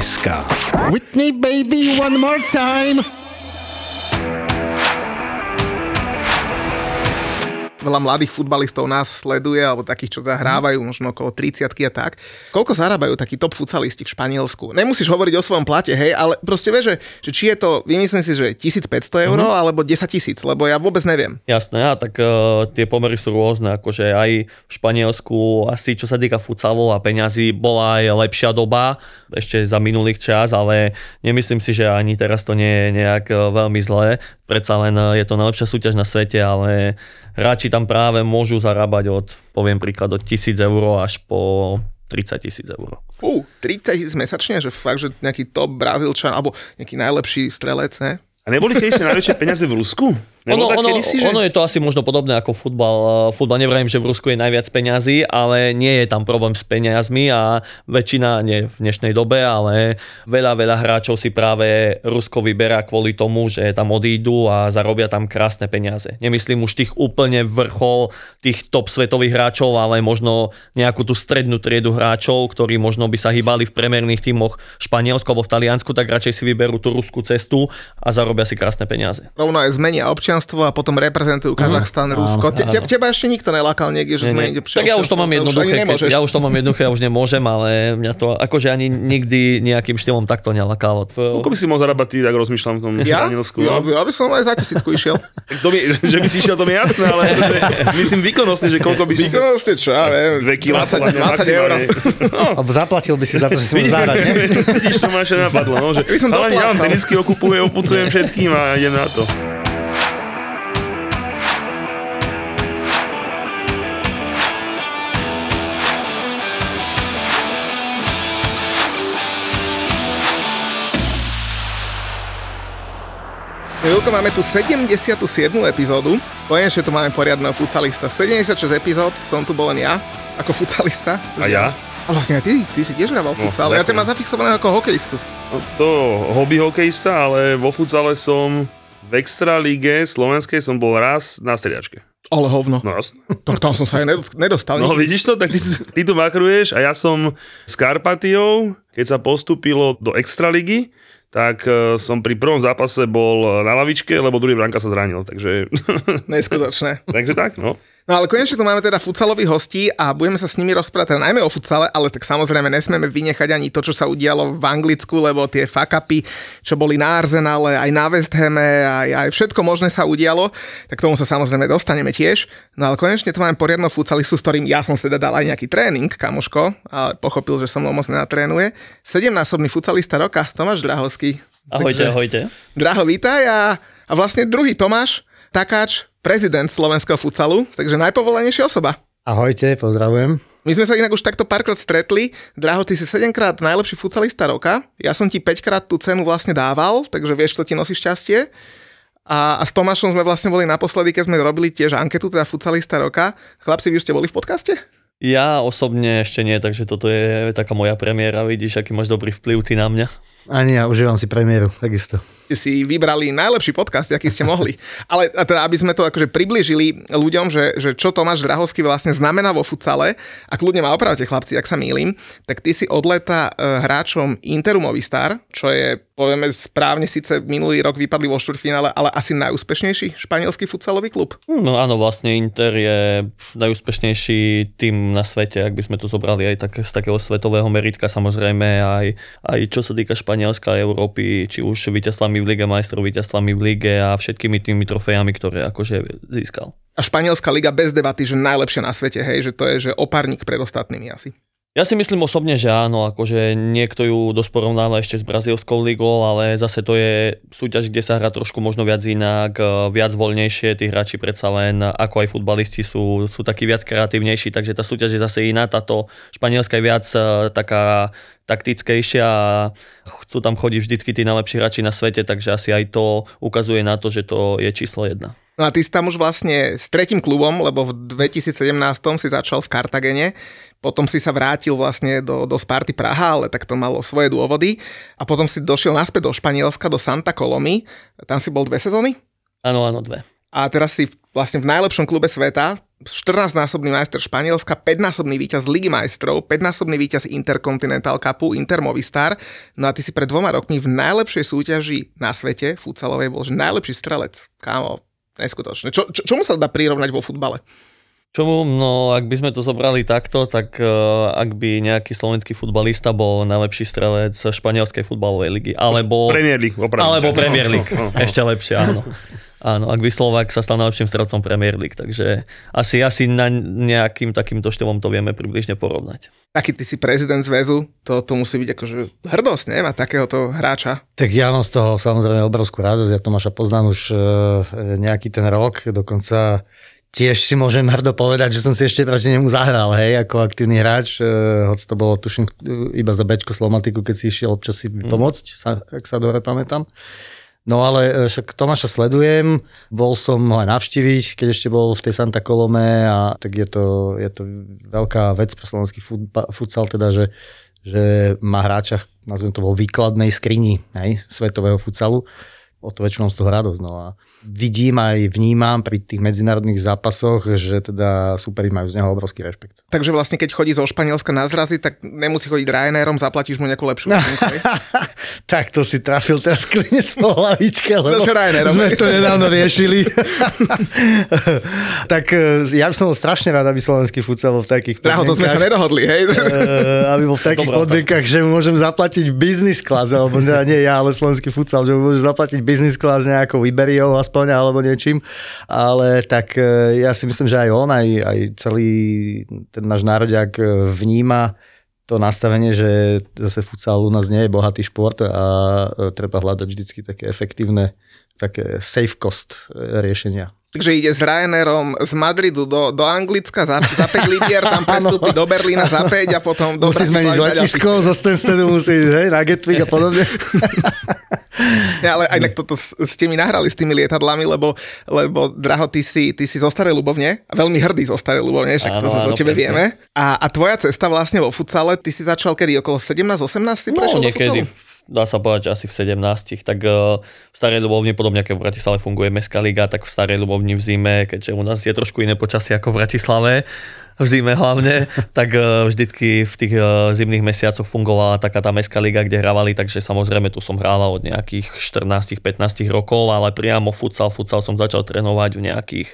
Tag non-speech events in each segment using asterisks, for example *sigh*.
SK. With me, baby, one more time. Veľa mladých futbalistov nás sleduje, alebo takých, čo zahrávajú, možno okolo 30 a tak. Koľko zarábajú takí top futsalisti v Španielsku? Nemusíš hovoriť o svojom plate, hej, ale proste vieš, že, že či je to, vymyslím si, že 1500 eur, mm-hmm. alebo 10 tisíc, lebo ja vôbec neviem. Jasné, a tak uh, tie pomery sú rôzne, akože aj v Španielsku asi čo sa týka futsalov a peňazí bola aj lepšia doba, ešte za minulých čas, ale nemyslím si, že ani teraz to nie je nejak eh, veľmi zlé. Predsa len eh, je to najlepšia súťaž na svete, ale hráči tam práve môžu zarábať od, poviem príklad, od 1000 eur až po 30 tisíc eur. Fú, 30 tisíc mesačne, že fakt, že nejaký top Brazílčan, alebo nejaký najlepší strelec, ne? A neboli kedy ste najväčšie peniaze v Rusku? Ono, ono, kedysi, že... ono je to asi možno podobné ako futbal. Futbal nevrajím, že v Rusku je najviac peňazí, ale nie je tam problém s peniazmi a väčšina, nie v dnešnej dobe, ale veľa, veľa hráčov si práve Rusko vyberá kvôli tomu, že tam odídu a zarobia tam krásne peniaze. Nemyslím už tých úplne vrchol tých top svetových hráčov, ale možno nejakú tú strednú triedu hráčov, ktorí možno by sa hýbali v premerných tímoch v Španielsku alebo v Taliansku, tak radšej si vyberú tú ruskú cestu a zarobia si krásne peniaze. Rovno aj zmenia občianstvo a potom reprezentujú Kazachstan, mm, Rusko. Te, te, teba ešte nikto nelákal niekde, že Nie, nie. zmeníte Tak ja už to mám jednoduché, keď, ja už to mám jednoduché, ja už nemôžem, ale mňa to akože ani nikdy nejakým štýlom takto nelakalo. Koľko by si mohol zarábať ty, tak rozmýšľam v tom Ja? Španielsku? Ja, no? ja by som aj za tisícku išiel. *laughs* To mi, že by si išiel, to mi jasné, ale akože, myslím výkonnostne, že koľko by si... Výkonnosti, čo ja viem. Dve kila, 20, podľa mňa 20 eur. No, zaplatil by si za to, že si môžeš zahrať, ne? Vidíš, to ma ešte napadlo, no, že by som ale ja doplácal. tenisky okupuje, opucujem všetkým a idem na to. Julko, máme tu 77. epizódu. Konečne tu máme poriadneho futsalista. 76 epizód som tu bol len ja, ako futsalista. A ja? A vlastne aj ty, ty si tiež hral No, futsal. ja ťa mám zafixovaného ako hokejistu. No, to hobby hokejista, ale vo futsale som v extra líge slovenskej som bol raz na striačke. Ale hovno. No jasne. *laughs* Tak tam som sa aj nedostal. No vidíš to, tak ty, ty tu makruješ a ja som s Karpatiou, keď sa postúpilo do extraligy, tak e, som pri prvom zápase bol na lavičke, lebo druhý bránka sa zranil, takže, Neskutočné. *laughs* takže tak, no. No ale konečne tu máme teda futsalových hostí a budeme sa s nimi rozprávať teda najmä o futsale, ale tak samozrejme nesmieme vynechať ani to, čo sa udialo v Anglicku, lebo tie fakapy, čo boli na Arsenale, aj na West Hame, aj, aj všetko možné sa udialo, tak tomu sa samozrejme dostaneme tiež. No ale konečne tu máme poriadno futsalistu, s ktorým ja som teda dal aj nejaký tréning, kamoško, ale pochopil, že so mnou moc nenatrénuje. Sedemnásobný futsalista roka, Tomáš Drahovský. Ahojte, ahojte. Draho, vítaj a, a vlastne druhý Tomáš, takáč, prezident slovenského futsalu, takže najpovolenejšia osoba. Ahojte, pozdravujem. My sme sa inak už takto párkrát stretli. Draho, ty si 7 krát najlepší futsalista roka. Ja som ti 5 krát tú cenu vlastne dával, takže vieš, kto ti nosí šťastie. A, a s Tomášom sme vlastne boli naposledy, keď sme robili tiež anketu, teda futsalista roka. Chlapci, vy už ste boli v podcaste? Ja osobne ešte nie, takže toto je taká moja premiéra. Vidíš, aký máš dobrý vplyv ty na mňa. Ani ja užívam si premiéru, takisto. Ste si vybrali najlepší podcast, aký ste mohli. Ale teda, aby sme to akože približili ľuďom, že, že čo Tomáš Drahovský vlastne znamená vo futsale, a kľudne ma opravte chlapci, ak sa mýlim, tak ty si od leta e, hráčom Interu Movistar, čo je, povieme správne, síce minulý rok vypadli vo štvrťfinále, ale asi najúspešnejší španielský futsalový klub. No áno, vlastne Inter je najúspešnejší tým na svete, ak by sme to zobrali aj tak, z takého svetového meritka, samozrejme aj, aj čo sa týka Španielska Európy, či už víťazstvami v Lige majstrov, víťazstvami v Lige a všetkými tými trofejami, ktoré akože získal. A španielská liga bez debaty, že najlepšia na svete, hej, že to je že opárnik pred ostatnými asi. Ja si myslím osobne, že áno, akože niekto ju dosť porovnáva ešte s brazílskou ligou, ale zase to je súťaž, kde sa hrá trošku možno viac inak, e, viac voľnejšie, tí hráči predsa len, ako aj futbalisti sú, sú takí viac kreatívnejší, takže tá súťaž je zase iná, táto španielská je viac e, taká taktickejšia a chcú tam chodiť vždycky tí najlepší hráči na svete, takže asi aj to ukazuje na to, že to je číslo jedna. No a ty si tam už vlastne s tretím klubom, lebo v 2017 si začal v Kartagene, potom si sa vrátil vlastne do, do Sparty Praha, ale tak to malo svoje dôvody. A potom si došiel naspäť do Španielska, do Santa Colomy. Tam si bol dve sezóny? Áno, áno, dve. A teraz si vlastne v najlepšom klube sveta, 14-násobný majster Španielska, 5-násobný víťaz Ligy majstrov, 5-násobný víťaz Intercontinental Cupu, Inter Movistar. No a ty si pred dvoma rokmi v najlepšej súťaži na svete, futsalovej, bol že najlepší strelec. Kámo, Neskutočné. Čo, čo, čomu sa dá prirovnať vo futbale? Čomu? No, ak by sme to zobrali takto, tak uh, ak by nejaký slovenský futbalista bol najlepší strelec španielskej futbalovej ligy. Alebo, Premier League, opravdu. Alebo Premier League. *laughs* Ešte lepšie, áno. Áno, ak by Slovak sa stal najlepším strelcom Premier League, takže asi, asi na nejakým takýmto štýlom to vieme približne porovnať. Taký ty si prezident zväzu, to, to musí byť akože hrdosť, ne? Mať takéhoto hráča. Tak ja mám z toho samozrejme obrovskú radosť. Ja Tomáša poznám už uh, nejaký ten rok, dokonca tiež si môžem hrdo povedať, že som si ešte proti nemu zahral, hej, ako aktívny hráč, uh, hoď to bolo, tuším, iba za Bčko Slomatiku, keď si išiel občas si mm. pomôcť, sa, ak sa dobre pamätám. No ale e, však Tomáša sledujem, bol som ho aj navštíviť, keď ešte bol v tej Santa Colome a tak je to, je to veľká vec pre slovenský futsal, teda, že, že má hráča, nazvem to vo výkladnej skrini hej, svetového futsalu o to väčšinou z toho radosť. No a vidím aj vnímam pri tých medzinárodných zápasoch, že teda superi majú z neho obrovský rešpekt. Takže vlastne keď chodí zo Španielska na zrazy, tak nemusí chodiť Ryanairom, zaplatíš mu nejakú lepšiu *laughs* Tak to si trafil teraz klinec po hlavičke, lebo sme to nedávno riešili. *laughs* tak e, ja by som bol strašne rád, aby slovenský futsal v takých podmienkach. to sme sa nedohodli, hej? E, aby bol v takých podmienkach, že mu môžem zaplatiť business class, alebo nie ja, ale slovenský futsal, že mu môžem zaplatiť business class nejakou Iberiou aspoň alebo niečím, ale tak e, ja si myslím, že aj on, aj, aj celý ten náš národiak e, vníma to nastavenie, že zase futsal u nás nie je bohatý šport a e, treba hľadať vždycky také efektívne, také safe cost riešenia. Takže ide s Ryanairom z Madridu do, do Anglicka za, za 5 libier, tam *laughs* prestúpi do Berlína za 5 a potom do Musí zmeniť letisko, zo Stenstedu musí, hej, na Gatwick a podobne. *laughs* Ja, ale aj toto ste mi nahrali s tými lietadlami, lebo, lebo Draho, ty si, ty si zo Starej Ľubovne a veľmi hrdý zo Starej Ľubovne, však áno, to sa o tebe presne. vieme. A, a tvoja cesta vlastne vo futsale, ty si začal kedy? Okolo 17-18 si no, prešiel niekedy. do futsalu? dá sa povedať, že asi v 17, tak uh, v Starej Ľubovni, podobne ako v Bratislave funguje Mestská liga, tak v Starej Ľubovni v zime, keďže u nás je trošku iné počasie ako v Bratislave, v zime hlavne, *laughs* tak uh, vždycky v tých uh, zimných mesiacoch fungovala taká tá Mestská liga, kde hrávali, takže samozrejme tu som hrála od nejakých 14-15 rokov, ale priamo futsal, futsal som začal trénovať v nejakých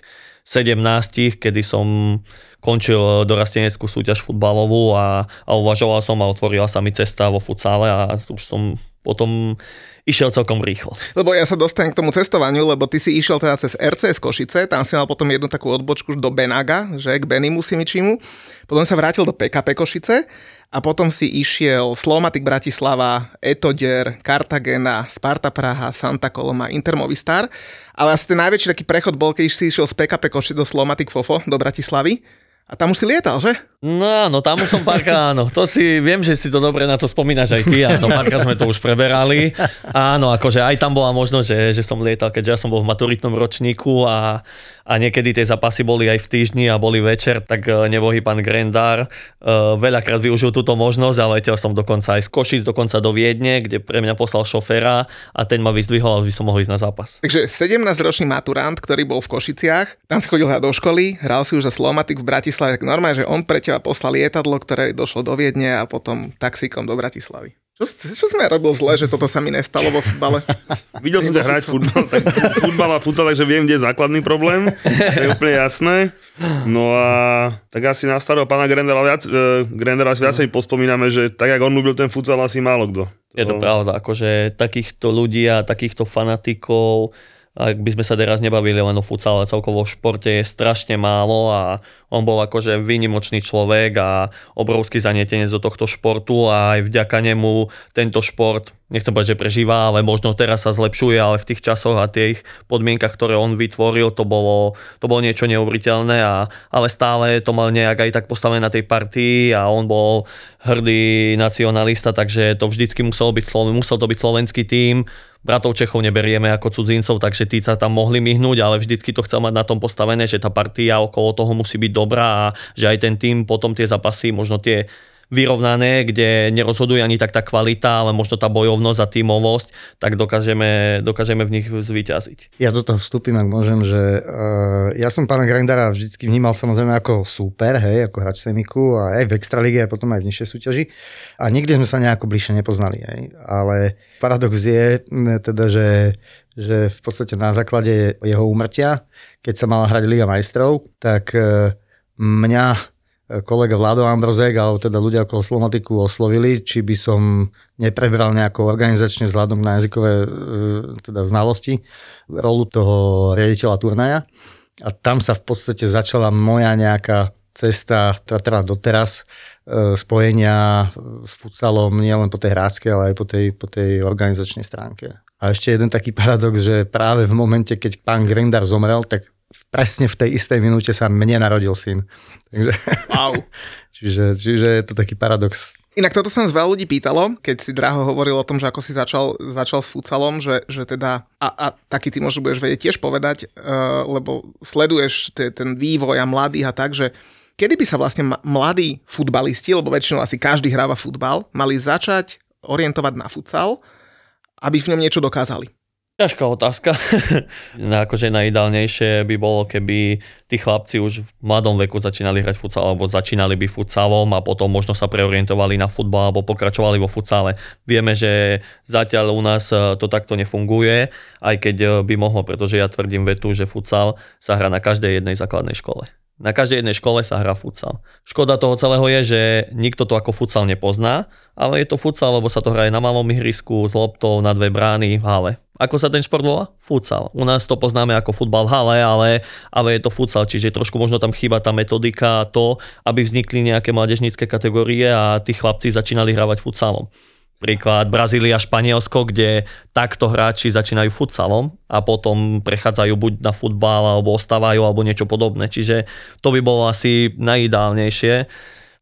17, kedy som končil dorasteneckú súťaž futbalovú a, a uvažoval som a otvorila sa mi cesta vo futsale a už som potom išiel celkom rýchlo. Lebo ja sa dostanem k tomu cestovaniu, lebo ty si išiel teda cez RCS Košice, tam si mal potom jednu takú odbočku do Benaga, že k Benimu Simičimu. Potom sa vrátil do PKP Košice a potom si išiel Slomatik Bratislava, Etodier, Kartagena, Sparta Praha, Santa Coloma, Intermovistar. Ale asi ten najväčší taký prechod bol, keď si išiel z PKP Košice do Slomatik Fofo, do Bratislavy. A tam už si lietal, že? No áno, tam už som párkrát, áno. To si, viem, že si to dobre na to spomínaš aj ty, áno, párkrát sme to už preberali. Áno, akože aj tam bola možnosť, že, že som lietal, keďže ja som bol v maturitnom ročníku a, a niekedy tie zápasy boli aj v týždni a boli večer, tak e, nebohý pán Grendár uh, veľakrát využil túto možnosť a letel som dokonca aj z Košic, dokonca do Viedne, kde pre mňa poslal šoféra a ten ma vyzdvihol, aby som mohol ísť na zápas. Takže 17-ročný maturant, ktorý bol v Košiciach, tam si chodil do školy, hral si už za Slomatik v Bratislave, tak normálne, že on pre teba poslal lietadlo, ktoré došlo do Viedne a potom taxíkom do Bratislavy. Čo, čo sme robil zle, že toto sa mi nestalo vo futbale? *laughs* Videl som ťa hrať futbal, tak futbal a futsal, takže viem, kde je základný problém. To je úplne jasné. No a tak asi na starého pána Grendera, viac, uh, Grendera si viacej pospomíname, že tak, jak on ľúbil ten futsal, asi málo kto. Je to pravda, akože takýchto ľudí a takýchto fanatikov ak by sme sa teraz nebavili len o futsal, ale celkovo v športe je strašne málo a on bol akože výnimočný človek a obrovský zanietenec do tohto športu a aj vďaka nemu tento šport, nechcem povedať, že prežíva, ale možno teraz sa zlepšuje, ale v tých časoch a tých podmienkach, ktoré on vytvoril, to bolo, to bolo niečo neuveriteľné, a, ale stále to mal nejak aj tak postavené na tej partii a on bol hrdý nacionalista, takže to vždycky muselo byť, musel to byť slovenský tím, bratov Čechov neberieme ako cudzincov, takže tí sa tam mohli myhnúť, ale vždycky to chcel mať na tom postavené, že tá partia okolo toho musí byť dobrá a že aj ten tým potom tie zápasy, možno tie vyrovnané, kde nerozhoduje ani tak tá kvalita, ale možno tá bojovnosť a tímovosť, tak dokážeme, dokážeme v nich zvíťaziť. Ja do toho vstúpim, ak môžem, že uh, ja som pána Grindara vždycky vnímal samozrejme ako super, hej, ako hráč Semiku a aj v Extralíge a potom aj v nižšej súťaži a nikdy sme sa nejako bližšie nepoznali, hej. ale paradox je teda, že že v podstate na základe jeho úmrtia, keď sa mala hrať Liga majstrov, tak uh, mňa kolega Vlado Ambrozek, alebo teda ľudia okolo Slovatiku oslovili, či by som neprebral nejako organizačne vzhľadom na jazykové e, teda znalosti rolu toho riaditeľa turnaja. A tam sa v podstate začala moja nejaká cesta, ktorá trvá doteraz, e, spojenia s futsalom nielen po tej hráckej, ale aj po tej, po tej organizačnej stránke. A ešte jeden taký paradox, že práve v momente, keď pán Grindar zomrel, tak presne v tej istej minúte sa mne narodil syn. Takže, wow. *laughs* čiže, čiže je to taký paradox. Inak toto sa nás veľa ľudí pýtalo, keď si Draho hovoril o tom, že ako si začal, začal s futsalom, že, že teda, a, a taký ty možno budeš vedieť tiež povedať, uh, lebo sleduješ te, ten vývoj a mladých a tak, že kedy by sa vlastne mladí futbalisti, lebo väčšinou asi každý hráva futbal, mali začať orientovať na futsal, aby v ňom niečo dokázali? Ťažká otázka. *laughs* akože najideálnejšie by bolo, keby tí chlapci už v mladom veku začínali hrať futsal, alebo začínali by futsalom a potom možno sa preorientovali na futbal alebo pokračovali vo futsale. Vieme, že zatiaľ u nás e, to takto nefunguje, aj keď e, by mohlo, pretože ja tvrdím vetu, že futsal sa hrá na každej jednej základnej škole. Na každej jednej škole sa hrá futsal. Škoda toho celého je, že nikto to ako futsal nepozná, ale je to futsal, lebo sa to hraje na malom ihrisku s loptou na dve brány v hale. Ako sa ten šport volá? Futsal. U nás to poznáme ako futbal v hale, ale, ale je to futsal, čiže trošku možno tam chýba tá metodika to, aby vznikli nejaké mládežnícke kategórie a tí chlapci začínali hrávať futsalom. Príklad Brazília, Španielsko, kde takto hráči začínajú futsalom a potom prechádzajú buď na futbal, alebo ostávajú, alebo niečo podobné. Čiže to by bolo asi najideálnejšie,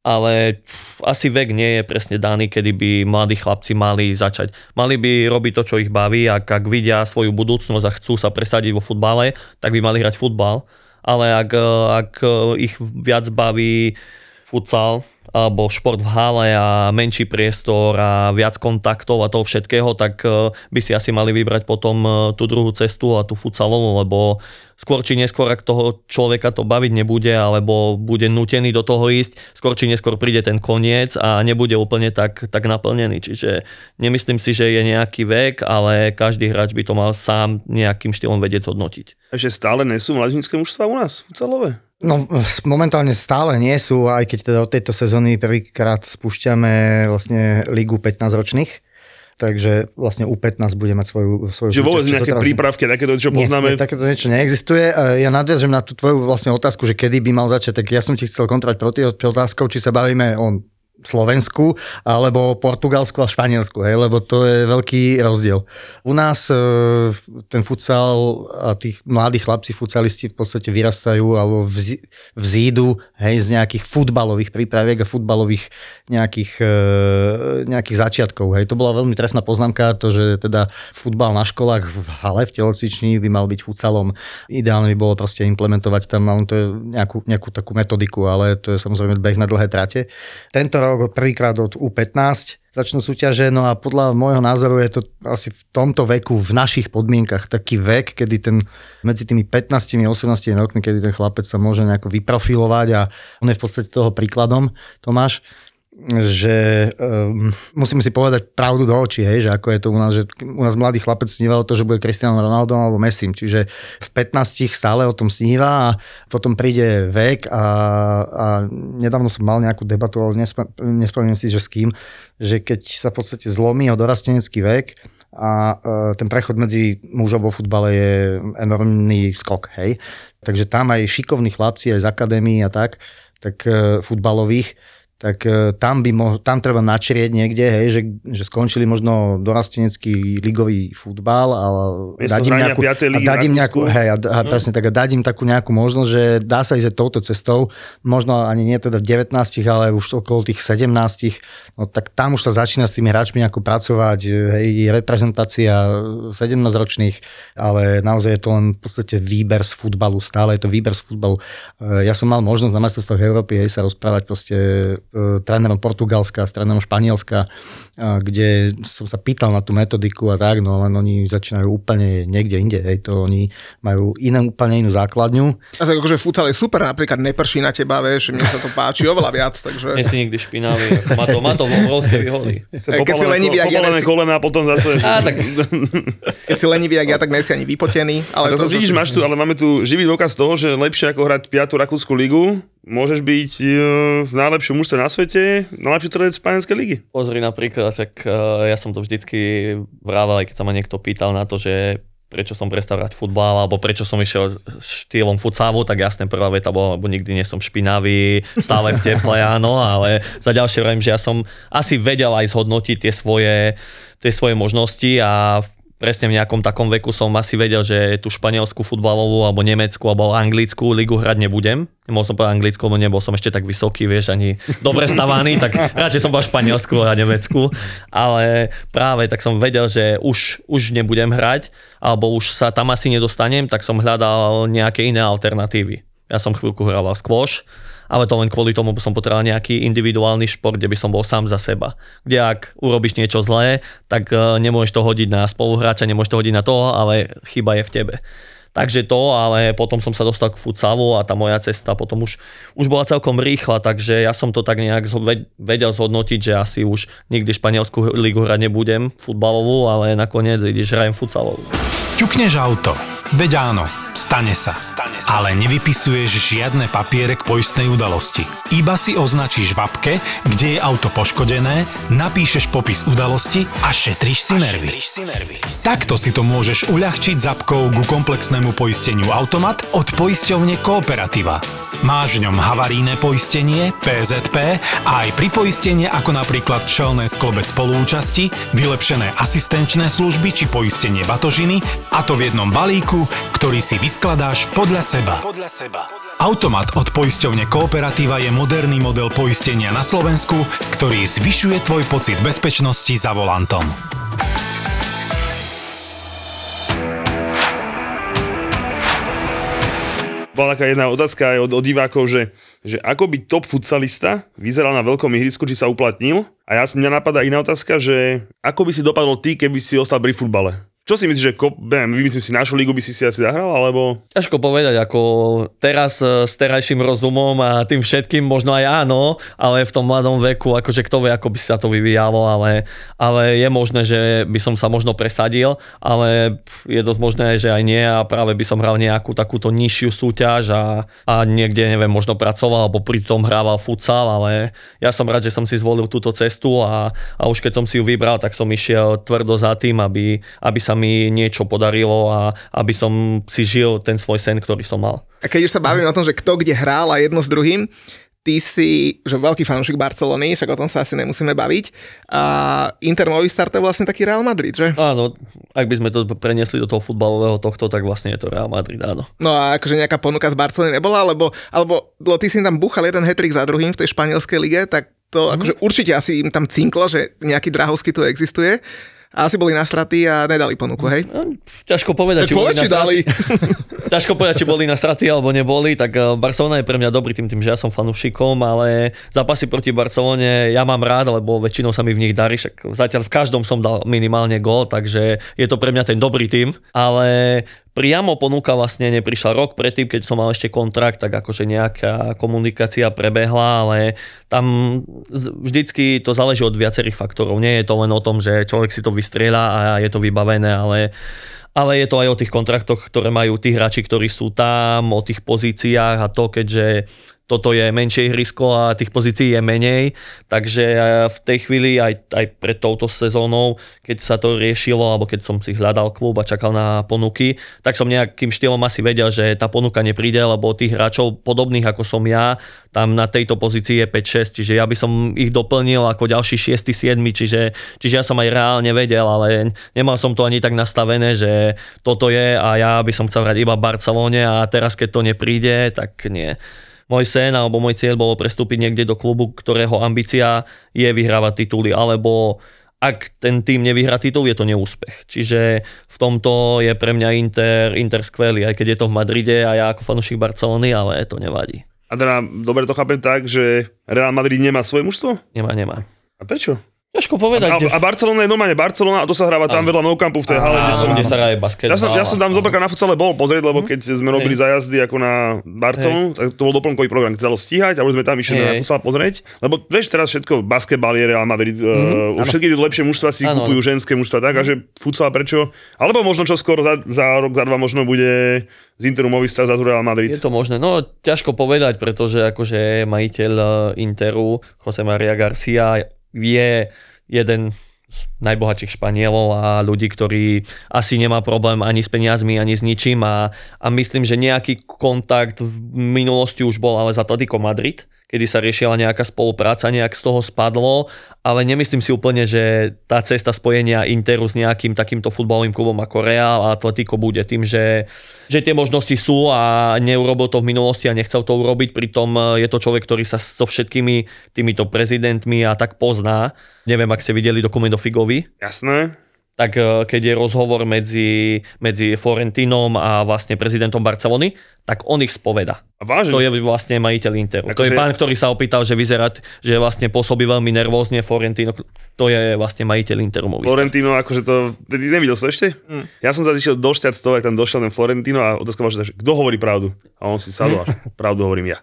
ale asi vek nie je presne daný, kedy by mladí chlapci mali začať. Mali by robiť to, čo ich baví, ak, ak vidia svoju budúcnosť a chcú sa presadiť vo futbale, tak by mali hrať futbal. Ale ak, ak ich viac baví futsal, alebo šport v hale a menší priestor a viac kontaktov a toho všetkého, tak e, by si asi mali vybrať potom e, tú druhú cestu a tú futsalovú, lebo skôr či neskôr, ak toho človeka to baviť nebude, alebo bude nutený do toho ísť, skôr či neskôr príde ten koniec a nebude úplne tak, tak naplnený. Čiže nemyslím si, že je nejaký vek, ale každý hráč by to mal sám nejakým štýlom vedieť zhodnotiť. Ešte stále nesú mladíčské mužstva u nás, futsalové? No momentálne stále nie sú, aj keď teda od tejto sezóny prvýkrát spúšťame vlastne ligu 15 ročných. Takže vlastne U15 bude mať svoju, svoju Že vôbec nejaké teraz... prípravky, takéto, čo poznáme? Nie, takéto niečo neexistuje. Ja nadviažem na tú tvoju vlastne otázku, že kedy by mal začať, tak ja som ti chcel kontrolovať proti otázkou, či sa bavíme o Slovensku alebo Portugalsku a Španielsku, hej, lebo to je veľký rozdiel. U nás e, ten futsal a tých mladí chlapci futsalisti v podstate vyrastajú alebo vzídu hej, z nejakých futbalových prípraviek a futbalových nejakých, e, nejakých začiatkov. Hej. To bola veľmi trefná poznámka, to, že teda futbal na školách v hale, v telocvični by mal byť futsalom. Ideálne by bolo proste implementovať tam to nejakú, nejakú takú metodiku, ale to je samozrejme beh na dlhé trate. Tento rok prvýkrát od U15 začnú súťaže, no a podľa môjho názoru je to asi v tomto veku, v našich podmienkach taký vek, kedy ten medzi tými 15 a 18 rokmi, kedy ten chlapec sa môže nejako vyprofilovať a on je v podstate toho príkladom, Tomáš, že um, musíme si povedať pravdu do očí, hej, že ako je to u nás, že u nás mladý chlapec sníval to, že bude Cristiano Ronaldo alebo Messi, čiže v 15 stále o tom sníva a potom príde vek a, a nedávno som mal nejakú debatu, ale nespomínam si, že s kým, že keď sa v podstate zlomí o dorastenecký vek a uh, ten prechod medzi mužov vo futbale je enormný skok, hej. Takže tam aj šikovní chlapci, aj z akadémií a tak, tak uh, futbalových, tak e, tam, by mo- tam treba načrieť niekde, hej, že, že skončili možno dorastenecký ligový futbal a Miesto dať im nejakú, a dať im nejakú, hej, a, a presne tak, a dať im takú nejakú možnosť, že dá sa ísť touto cestou, možno ani nie teda v 19, ale už okolo tých 17, no tak tam už sa začína s tými hráčmi nejako pracovať, hej, reprezentácia 17-ročných, ale naozaj je to len v podstate výber z futbalu, stále je to výber z futbalu. E, ja som mal možnosť na majstrovstvách Európy hej, sa rozprávať proste trénerom Portugalska, s trénerom Španielska, e, kde som sa pýtal na tú metodiku a tak, no len oni začínajú úplne niekde inde, hej, to oni majú iné, úplne inú základňu. A tak akože futsal je super, napríklad neprší na teba, vieš, mne sa to páči oveľa viac, takže... Nie si nikdy špinavý, má to, má to obrovské výhody. Keď si lenivý, ak ja nesi... kolena a potom zase... Á, tak... Keď si lenivý, ak ja, tak nesi ani vypotený. Ale to, to vidíš, máš tu, ale máme tu živý dôkaz toho, že lepšie ako hrať 5. Rakúsku ligu, môžeš byť e, v najlepšom mužstve na svete, najlepší trelec Španielskej ligy. Pozri napríklad, tak uh, ja som to vždycky vrával, aj keď sa ma niekto pýtal na to, že prečo som prestal hrať futbal, alebo prečo som išiel štýlom futsavu, tak jasne prvá veta bola, lebo nikdy nie som špinavý, stále v teple, áno, ale za ďalšie viem, že ja som asi vedel aj zhodnotiť tie svoje, tie svoje možnosti a v presne v nejakom takom veku som asi vedel, že tú španielskú futbalovú alebo nemeckú alebo anglickú ligu hrať nebudem. Nemohol som povedať anglickú, lebo nebol som ešte tak vysoký, vieš, ani dobre stavaný, tak radšej som bol španielsku a nemeckú. Ale práve tak som vedel, že už, už nebudem hrať, alebo už sa tam asi nedostanem, tak som hľadal nejaké iné alternatívy. Ja som chvíľku hral squash, ale to len kvôli tomu som potreboval nejaký individuálny šport, kde by som bol sám za seba. Kde ak urobíš niečo zlé, tak e, nemôžeš to hodiť na spoluhráča, nemôžeš to hodiť na toho, ale chyba je v tebe. Takže to, ale potom som sa dostal k futsalu a tá moja cesta potom už, už bola celkom rýchla, takže ja som to tak nejak vedel zhodnotiť, že asi už nikdy španielskú ligu hrať nebudem, futbalovú, ale nakoniec ideš hrajem futsalovú. Ťukneš auto, veď áno, Stane sa. Stane sa. Ale nevypisuješ žiadne papiere k poistnej udalosti. Iba si označíš v apke, kde je auto poškodené, napíšeš popis udalosti a šetríš si, a nervy. Šetríš si nervy. Takto si to môžeš uľahčiť zapkou ku komplexnému poisteniu Automat od poisťovne Kooperativa. Máš v ňom havaríne poistenie, PZP a aj pripoistenie ako napríklad čelné sklo bez spolúčasti, vylepšené asistenčné služby či poistenie batožiny a to v jednom balíku, ktorý si vyskladáš podľa seba. Podľa seba. Automat od poisťovne Kooperativa je moderný model poistenia na Slovensku, ktorý zvyšuje tvoj pocit bezpečnosti za volantom. bola taká jedna otázka aj od, od divákov, že, že ako by top futsalista vyzeral na veľkom ihrisku, či sa uplatnil. A ja, mňa napadá iná otázka, že ako by si dopadol ty, keby si ostal pri futbale? Čo si myslíš, že kop, vymyslím si, našu ligu by si si asi zahral, alebo... Ťažko povedať, ako teraz e, s terajším rozumom a tým všetkým možno aj áno, ale v tom mladom veku, akože kto vie, ako by sa to vyvíjalo, ale, ale je možné, že by som sa možno presadil, ale je dosť možné, že aj nie a práve by som hral nejakú takúto nižšiu súťaž a, a niekde, neviem, možno pracoval alebo pri tom hrával futsal, ale ja som rád, že som si zvolil túto cestu a, a už keď som si ju vybral, tak som išiel tvrdo za tým, aby, aby sa mi niečo podarilo a aby som si žil ten svoj sen, ktorý som mal. A keď už sa bavím o tom, že kto kde hral a jedno s druhým, ty si, že veľký fanúšik Barcelony, však o tom sa asi nemusíme baviť. A Inter Movistar to je vlastne taký Real Madrid, že? Áno, ak by sme to preniesli do toho futbalového tohto, tak vlastne je to Real Madrid, áno. No a akože nejaká ponuka z Barcelony nebola, alebo, alebo ty si tam buchal jeden hetrik za druhým v tej španielskej lige, tak to mm. akože určite asi im tam cinklo, že nejaký drahovský tu existuje a asi boli nasratí a nedali ponuku, hej? No, ťažko povedať, či boli nasratí. *laughs* Ťažko povedať, či boli nasratí alebo neboli, tak eh, Barcelona je pre mňa dobrý tým, tým, že ja som fanúšikom, ale zápasy proti Barcelone ja mám rád, lebo väčšinou sa mi v nich darí, však zatiaľ v každom som dal minimálne gól, takže je to pre mňa ten dobrý tým, ale priamo ponuka vlastne neprišla rok predtým, keď som mal ešte kontrakt, tak akože nejaká komunikácia prebehla, ale tam vždycky to záleží od viacerých faktorov. Nie je to len o tom, že človek si to vystrieľa a je to vybavené, ale ale je to aj o tých kontraktoch, ktoré majú tí hráči, ktorí sú tam, o tých pozíciách a to, keďže toto je menšie ihrisko a tých pozícií je menej, takže v tej chvíli aj, aj pred touto sezónou, keď sa to riešilo, alebo keď som si hľadal klub a čakal na ponuky, tak som nejakým štýlom asi vedel, že tá ponuka nepríde, lebo tých hráčov podobných ako som ja, tam na tejto pozícii je 5-6, čiže ja by som ich doplnil ako ďalší 6 7 čiže, čiže ja som aj reálne vedel, ale nemal som to ani tak nastavené, že toto je a ja by som chcel hrať iba v Barcelone a teraz keď to nepríde, tak nie môj sen alebo môj cieľ bolo prestúpiť niekde do klubu, ktorého ambícia je vyhrávať tituly, alebo ak ten tým nevyhrá titul, je to neúspech. Čiže v tomto je pre mňa Inter, Inter skvelý, aj keď je to v Madride a ja ako fanúšik Barcelony, ale to nevadí. A teda, dobre to chápem tak, že Real Madrid nemá svoje mužstvo? Nemá, nemá. A prečo? Ťažko povedať. A, a Barcelona je normálne Barcelona a to sa hráva tam vedľa Nou Campu v tej hale, kde som... kde sa hraje basket. Ja som, ja som tam zobrka na futsale bol pozrieť, lebo keď sme robili zajazdy ako na Barcelonu, tak to bol doplnkový program, keď sa dalo stíhať a už sme tam išli na futsal pozrieť. Lebo vieš, teraz všetko, basketbal je Real Madrid, mm-hmm. uh, všetky tie lepšie mužstva si ano. kupujú ženské mužstva, tak a že futsal prečo? Alebo možno čo skoro za, za rok, za dva možno bude z Interu Movistar za Real Madrid. Je to možné, no ťažko povedať, pretože akože majiteľ eh, Interu, Jose Maria Garcia, je jeden z najbohatších Španielov a ľudí, ktorí asi nemá problém ani s peniazmi, ani s ničím. A, a myslím, že nejaký kontakt v minulosti už bol ale za Atletico Madrid, kedy sa riešila nejaká spolupráca, nejak z toho spadlo, ale nemyslím si úplne, že tá cesta spojenia Interu s nejakým takýmto futbalovým klubom ako Real a Atletico bude tým, že, že tie možnosti sú a neurobil to v minulosti a nechcel to urobiť, pritom je to človek, ktorý sa so všetkými týmito prezidentmi a tak pozná Neviem, ak ste videli dokument o Figovi. Jasné. Tak eh, keď je rozhovor medzi, medzi Florentinom a vlastne prezidentom Barcelony, tak on ich spoveda. A vážne? To je vlastne majiteľ Interu. Ako to je že... pán, ktorý sa opýtal, že vyzerá, že vlastne pôsobí veľmi nervózne Florentino. To je vlastne majiteľ Interu. Florentino, akože to... Ty nevidel sa ešte? Mm. Ja som sa išiel do šťastov, ak tam došiel ten Florentino a otázka že kto hovorí pravdu? A on si sadol a *laughs* pravdu hovorím ja.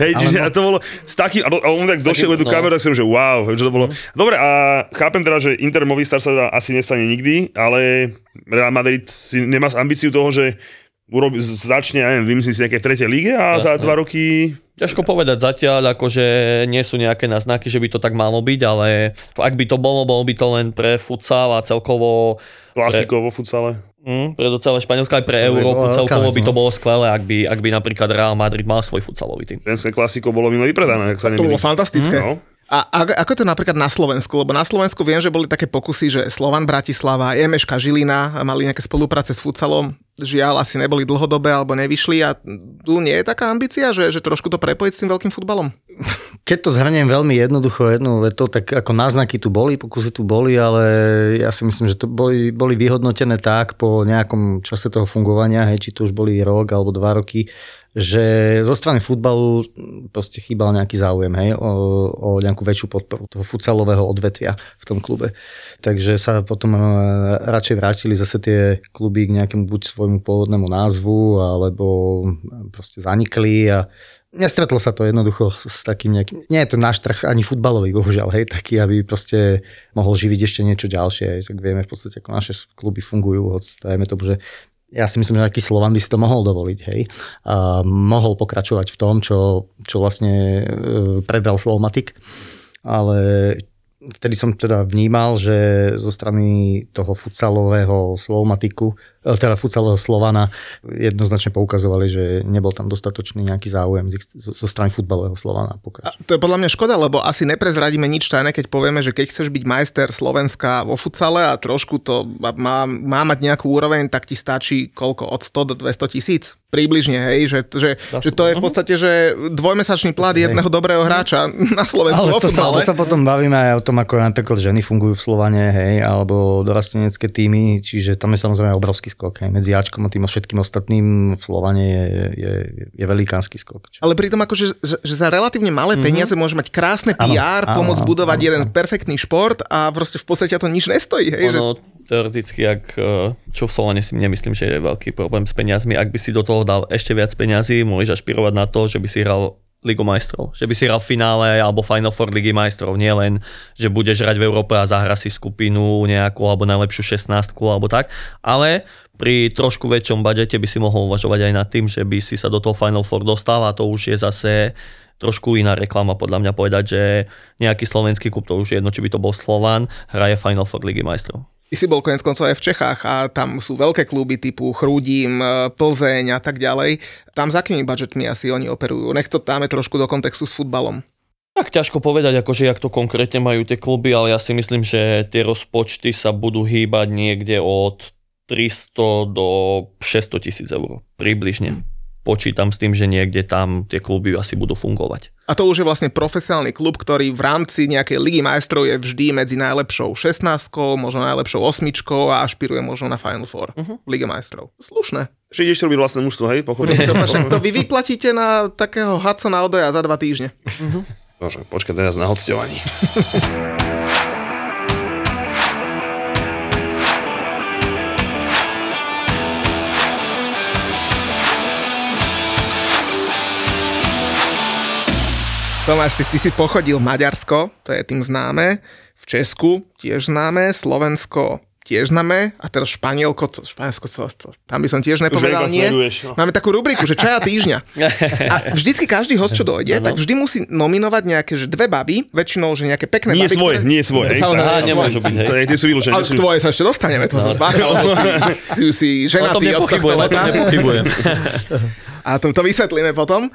Hej, *laughs* čiže no... to bolo s takým, a on tak došiel tú no. kameru, tak som že wow, že to bolo. Mm. Dobre, a chápem teda, že Inter Movistar sa asi nestane nikdy, ale Real Madrid si nemá ambíciu toho, že urobi, začne, ja neviem, vymyslím si nejaké v tretej líge a Jasne. za dva roky... Ťažko povedať zatiaľ, akože nie sú nejaké náznaky, že by to tak malo byť, ale ak by to bolo, bolo by to len pre futsal a celkovo... Klasiko pre... vo futsale. Mm, pre celé Španielsko aj pre Európu celkovo by to no. bolo skvelé, ak by, ak by napríklad Real Madrid mal svoj futsalový tým. Ženské klasiko bolo minulý vypredané, ak sa To bolo fantastické. Mm. No. A ako to napríklad na Slovensku? Lebo na Slovensku viem, že boli také pokusy, že Slovan Bratislava, Emeška Žilina mali nejaké spolupráce s futsalom. Žiaľ, asi neboli dlhodobé alebo nevyšli a tu nie je taká ambícia, že, že trošku to prepojiť s tým veľkým futbalom? Keď to zhrniem veľmi jednoducho jednou vetou, tak ako náznaky tu boli, pokusy tu boli, ale ja si myslím, že to boli, boli vyhodnotené tak po nejakom čase toho fungovania, hej, či to už boli rok alebo dva roky, že zo strany futbalu proste chýbal nejaký záujem hej, o, o nejakú väčšiu podporu toho futsalového odvetvia v tom klube. Takže sa potom e, radšej vrátili zase tie kluby k nejakému buď svojmu pôvodnému názvu, alebo proste zanikli a Nestretlo sa to jednoducho s takým nejakým, nie je to náš trh ani futbalový, bohužiaľ, hej, taký, aby proste mohol živiť ešte niečo ďalšie, tak vieme v podstate, ako naše kluby fungujú, hoď dajme to, že ja si myslím, že aký Slovan by si to mohol dovoliť, hej. A mohol pokračovať v tom, čo, čo vlastne e, prebral Slovomatik, ale vtedy som teda vnímal, že zo strany toho futsalového Slovomatiku E, teda futsalového Slovana jednoznačne poukazovali, že nebol tam dostatočný nejaký záujem zo strany futbalového Slovana. A to je podľa mňa škoda, lebo asi neprezradíme nič tajné, keď povieme, že keď chceš byť majster Slovenska vo futsale a trošku to má, má mať nejakú úroveň, tak ti stačí koľko? Od 100 do 200 tisíc? Približne, hej, že, že, že to je v podstate, že dvojmesačný plat jedného dobrého hráča *laughs* na Slovensku Ale to sa, to sa potom bavíme aj o tom, ako napríklad ženy fungujú v Slovane, hej, alebo dorastenecké týmy, čiže tam je samozrejme obrovský skok. Hej. Medzi Ačkom a tým všetkým ostatným v Slovane je, je, je velikánsky skok. Čo? Ale pritom akože, že, že za relatívne malé mm-hmm. peniaze môže mať krásne PR, ano, pomôcť ano, budovať ano, jeden ano. perfektný šport a proste v podstate to nič nestojí. Hej, ono, že... teoreticky, ak, eh, čo v Slovane si nemyslím, že je veľký problém s peniazmi, ak by si do toho dal ešte viac peniazí, môžeš ašpirovať na to, že by si hral Ligu majstrov. Že by si hral v finále alebo Final Four Ligy majstrov. Nie len, že budeš hrať v Európe a zahra si skupinu nejakú alebo najlepšiu 16 alebo tak. Ale pri trošku väčšom budžete by si mohol uvažovať aj nad tým, že by si sa do toho Final Four dostal a to už je zase trošku iná reklama podľa mňa povedať, že nejaký slovenský klub, to už je jedno, či by to bol Slovan, hraje Final Four Ligy majstrov. Ty si bol konec koncov aj v Čechách a tam sú veľké kluby typu Chrúdim, e, Plzeň a tak ďalej. Tam za akými budžetmi asi oni operujú? Nech to dáme trošku do kontextu s futbalom. Tak ťažko povedať, akože jak to konkrétne majú tie kluby, ale ja si myslím, že tie rozpočty sa budú hýbať niekde od 300 do 600 tisíc eur približne počítam s tým, že niekde tam tie kluby asi budú fungovať. A to už je vlastne profesionálny klub, ktorý v rámci nejakej ligy majstrov je vždy medzi najlepšou 16, možno najlepšou osmičkou a ašpiruje možno na Final Four uh-huh. Lige majstrov. Slušné. Že ideš robiť vlastné mužstvo, hej? Pochodne. *laughs* To, to vy vyplatíte na takého Hudsona Odoja za dva týždne. Uh-huh. Bože, počkaj teraz na hostovaní. *laughs* Tomáš, ty si pochodil Maďarsko, to je tým známe, v Česku tiež známe, Slovensko tiež známe a teraz Španielko, to, Španielsko, to, to, tam by som tiež nepovedal nie. No. Máme takú rubriku, že čaja týždňa. A vždycky každý host, čo dojde, tak vždy musí nominovať nejaké že dve baby, väčšinou, že nejaké pekné nie baby. Svoje, ktoré... Nie svoje, Samozrejme, nemôžu byť, hej. To je, tie sú vylúčené. Ale tvoje sa ešte dostaneme, to no. sa zbáchal, si, *laughs* si, si ženatý od tohto leta. A to, to vysvetlíme potom.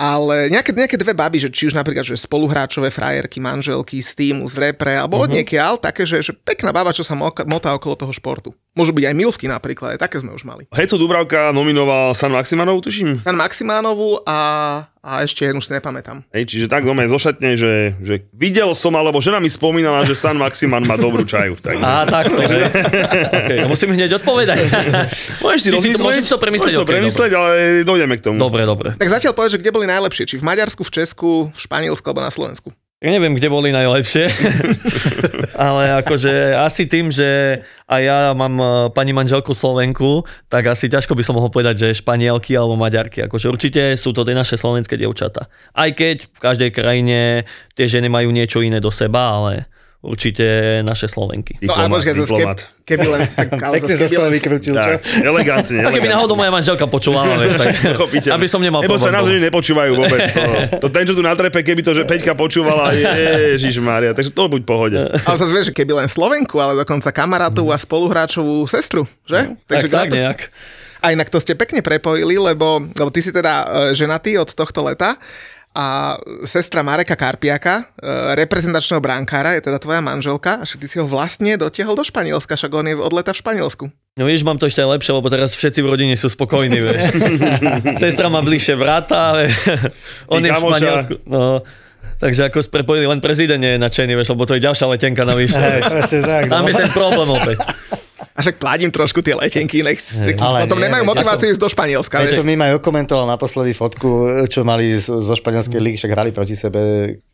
Ale nejaké, nejaké dve baby, že či už napríklad že spoluhráčové frajerky, manželky z týmu, z repre, alebo uh-huh. od niekiaľ, také, že, že pekná baba, čo sa motá okolo toho športu. Môžu byť aj milfky napríklad, aj také sme už mali. Heco Dubravka nominoval San Maximánovu, tuším? San Maximánovu a a ešte jednu si nepamätám. Hej, čiže tak doma zošatne, že, že videl som, alebo žena mi spomínala, že San Maximan má dobrú čaju. Tak. Á, tak *laughs* to, že? okay, no musím hneď odpovedať. *laughs* Môžeš si, si si to premyslieť. Môžeš to premyslieť, okay, ale dojdeme k tomu. Dobre, dobre. Tak zatiaľ povedz, že kde boli najlepšie, či v Maďarsku, v Česku, v Španielsku alebo na Slovensku. Ja neviem, kde boli najlepšie, *laughs* ale akože asi tým, že aj ja mám e, pani manželku Slovenku, tak asi ťažko by som mohol povedať, že Španielky alebo Maďarky. Akože určite sú to tie naše slovenské dievčata. Aj keď v každej krajine tie ženy majú niečo iné do seba, ale určite naše Slovenky. No a počkaj, keby, keby len... Tak, *laughs* Pekne sa z toho vykrútil, čo? Elegantne, A keby náhodou moja manželka počúvala, vieš, tak *laughs* aby som nemal Lebo sa naozaj nepočúvajú vôbec. To, *laughs* to ten, čo tu na trepe, keby to, že Peťka počúvala, Ježiš Mária, takže to buď pohode. Ale sa vieš, keby len Slovenku, ale dokonca kamarátovú a spoluhráčovú sestru, že? No, takže tak, tak nejak. A inak to ste pekne prepojili, lebo, lebo ty si teda uh, ženatý od tohto leta a sestra Mareka Karpiaka, e, reprezentačného brankára, je teda tvoja manželka, a ty si ho vlastne dotiahol do Španielska, však on je od leta v Španielsku. No vieš, mám to ešte aj lepšie, lebo teraz všetci v rodine sú spokojní, vieš. *laughs* Sestra má bližšie vrata, ale on je v Španielsku. No, Takže ako prepojili, len prezident je nadšený, vieš, lebo to je ďalšia letenka navyše. Tam je ten problém opäť. *laughs* A však pládím trošku tie letenky, nech, nech ale potom nie, nemajú motiváciu ja ísť do Španielska. Ja som im aj okomentoval naposledy fotku, čo mali zo španielskej ligy, však hrali proti sebe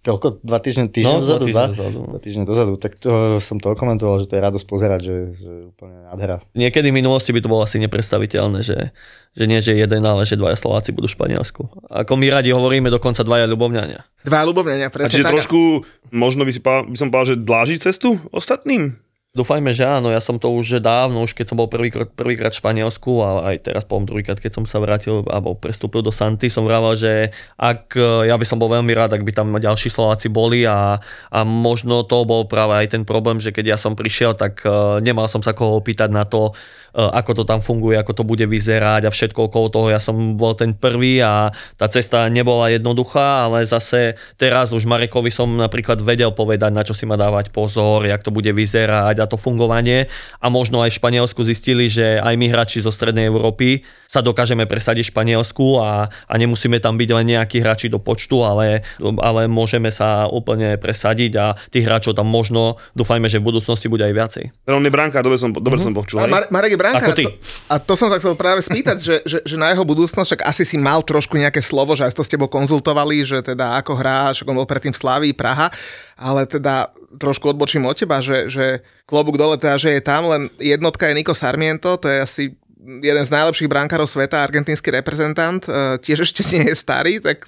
koľko, dva týždne, týždeň no, dozadu, dva, dozadu. dva týždne dozadu, tak to, som to okomentoval, že to je radosť pozerať, že, že úplne nádhera. Niekedy v minulosti by to bolo asi nepredstaviteľné, že, že nie, že jeden, ale že dvaja Slováci budú v Španielsku. Ako my radi hovoríme, dokonca dvaja ľubovňania. Dva ľubovňania, presne A čiže trošku, možno by, si, by som povedal, že dláži cestu ostatným? Dúfajme, že áno, ja som to už dávno, už keď som bol prvýkrát, prvýkrát v Španielsku a aj teraz poviem druhýkrát, keď som sa vrátil alebo prestúpil do Santy, som vravel, že ak, ja by som bol veľmi rád, ak by tam ďalší Slováci boli a, a možno to bol práve aj ten problém, že keď ja som prišiel, tak uh, nemal som sa koho opýtať na to, uh, ako to tam funguje, ako to bude vyzerať a všetko okolo toho. Ja som bol ten prvý a tá cesta nebola jednoduchá, ale zase teraz už Marekovi som napríklad vedel povedať, na čo si má dávať pozor, jak to bude vyzerať a to fungovanie a možno aj v Španielsku zistili, že aj my hráči zo Strednej Európy sa dokážeme presadiť v Španielsku a, a nemusíme tam byť len nejakí hráči do počtu, ale, ale môžeme sa úplne presadiť a tých hráčov tam možno, dúfajme, že v budúcnosti bude aj viacej. On je brankár, dobre som, dobre uh-huh. som počul. Mar- Marek je brankár. A to, a to som sa chcel práve spýtať, že, že, že na jeho budúcnosť, však asi si mal trošku nejaké slovo, že aj to s tebou konzultovali, že teda ako hráč, on bol predtým v Slávii Praha, ale teda trošku odbočím od teba, že, že klobúk dole teda, že je tam, len jednotka je Niko Sarmiento, to je asi jeden z najlepších brankárov sveta, argentínsky reprezentant, e, tiež ešte nie je starý, tak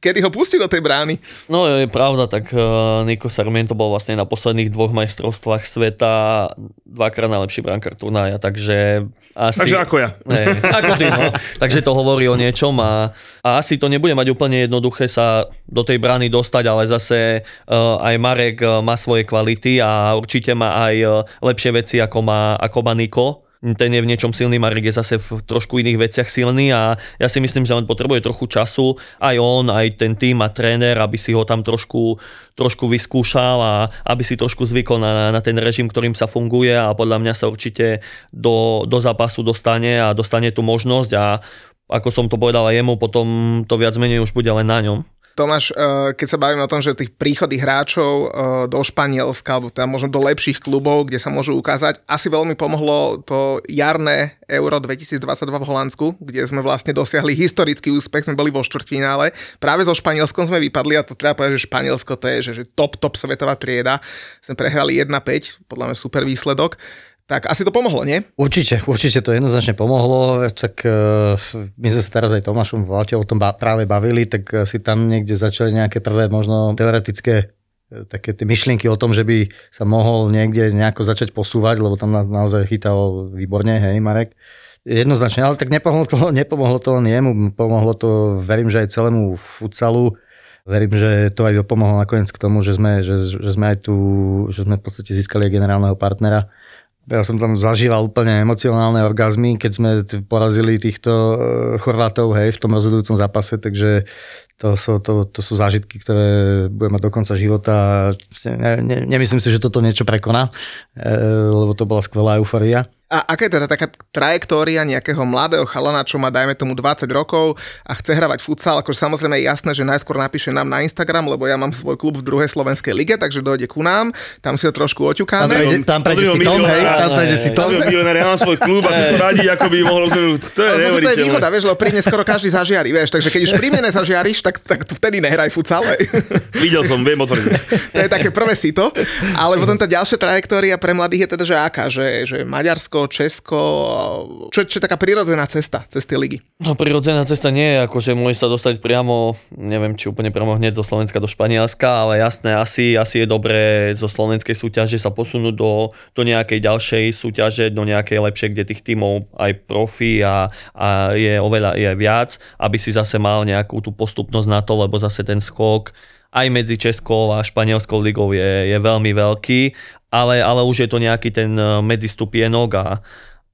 kedy ho pustí do tej brány? No je pravda, tak uh, Nico Sarmiento bol vlastne na posledných dvoch majstrovstvách sveta dvakrát najlepší brankár turnaja, takže asi... Takže ako ja. Ne, ako ty, no. Takže to hovorí o niečom a, a asi to nebude mať úplne jednoduché sa do tej brány dostať, ale zase uh, aj Marek má svoje kvality a určite má aj lepšie veci, ako má, ako má Niko ten je v niečom silný, Marek je zase v trošku iných veciach silný a ja si myslím, že on potrebuje trochu času, aj on, aj ten tým a tréner, aby si ho tam trošku, trošku vyskúšal a aby si trošku zvykol na, na ten režim, ktorým sa funguje a podľa mňa sa určite do, do zápasu dostane a dostane tú možnosť a ako som to povedal aj jemu, potom to viac menej už bude len na ňom. Tomáš, eh, keď sa bavíme o tom, že tých príchody hráčov eh, do Španielska, alebo teda možno do lepších klubov, kde sa môžu ukázať, asi veľmi pomohlo to jarné Euro 2022 v Holandsku, kde sme vlastne dosiahli historický úspech, sme boli vo štvrtfinále. Práve so Španielskom sme vypadli a to treba povedať, že Španielsko to je že, že top, top svetová trieda. Sme prehrali 1-5, podľa mňa super výsledok. Tak asi to pomohlo, nie? Určite, určite to jednoznačne pomohlo. Tak uh, my sme sa teraz aj Tomášom v o tom práve bavili, tak uh, si tam niekde začali nejaké prvé možno teoretické uh, také tie myšlienky o tom, že by sa mohol niekde nejako začať posúvať, lebo tam na, naozaj chytal výborne, hej Marek. Jednoznačne, ale tak nepomohlo to, nepomohlo to len jemu, pomohlo to, verím, že aj celému futsalu. Verím, že to aj pomohlo nakoniec k tomu, že sme, že, že sme aj tu, že sme v podstate získali aj generálneho partnera ja som tam zažíval úplne emocionálne orgazmy, keď sme porazili týchto e, Chorvátov hej, v tom rozhodujúcom zápase, takže to sú, to, to sú zážitky, ktoré budem mať do konca života ne, ne, nemyslím si, že toto niečo prekoná, e, lebo to bola skvelá euforia. A aká je teda taká trajektória nejakého mladého chalana, čo má dajme tomu 20 rokov a chce hravať futsal? Akože samozrejme je jasné, že najskôr napíše nám na Instagram, lebo ja mám svoj klub v druhej slovenskej lige, takže dojde ku nám, tam si ho trošku oťukáme. Tam prejde, tam prejde si Tom, hej, tam prejde si Tom. Ja mám svoj klub a tu radí, ako by mohol... To je to je výhoda, vieš, lebo pri mne skoro každý zažiari, vieš, takže keď už pri mne nezažiariš, tak, tak vtedy nehraj futsal. Videl som, viem otvrdiť. to je také prvé sito, ale potom tá ďalšia trajektória pre mladých je teda, že aká, že, že Maďarsko, Česko, čo, čo je taká prirodzená cesta cez tie ligy? No prirodzená cesta nie je ako, že môže sa dostať priamo, neviem či úplne priamo hneď zo Slovenska do Španielska, ale jasné, asi, asi je dobré zo slovenskej súťaže sa posunúť do, do nejakej ďalšej súťaže, do nejakej lepšej, kde tých tímov aj profi a, a je oveľa je viac, aby si zase mal nejakú tú postupnosť na to, lebo zase ten skok aj medzi Českou a Španielskou ligou je, je veľmi veľký ale, ale už je to nejaký ten eh, medzistupienok a,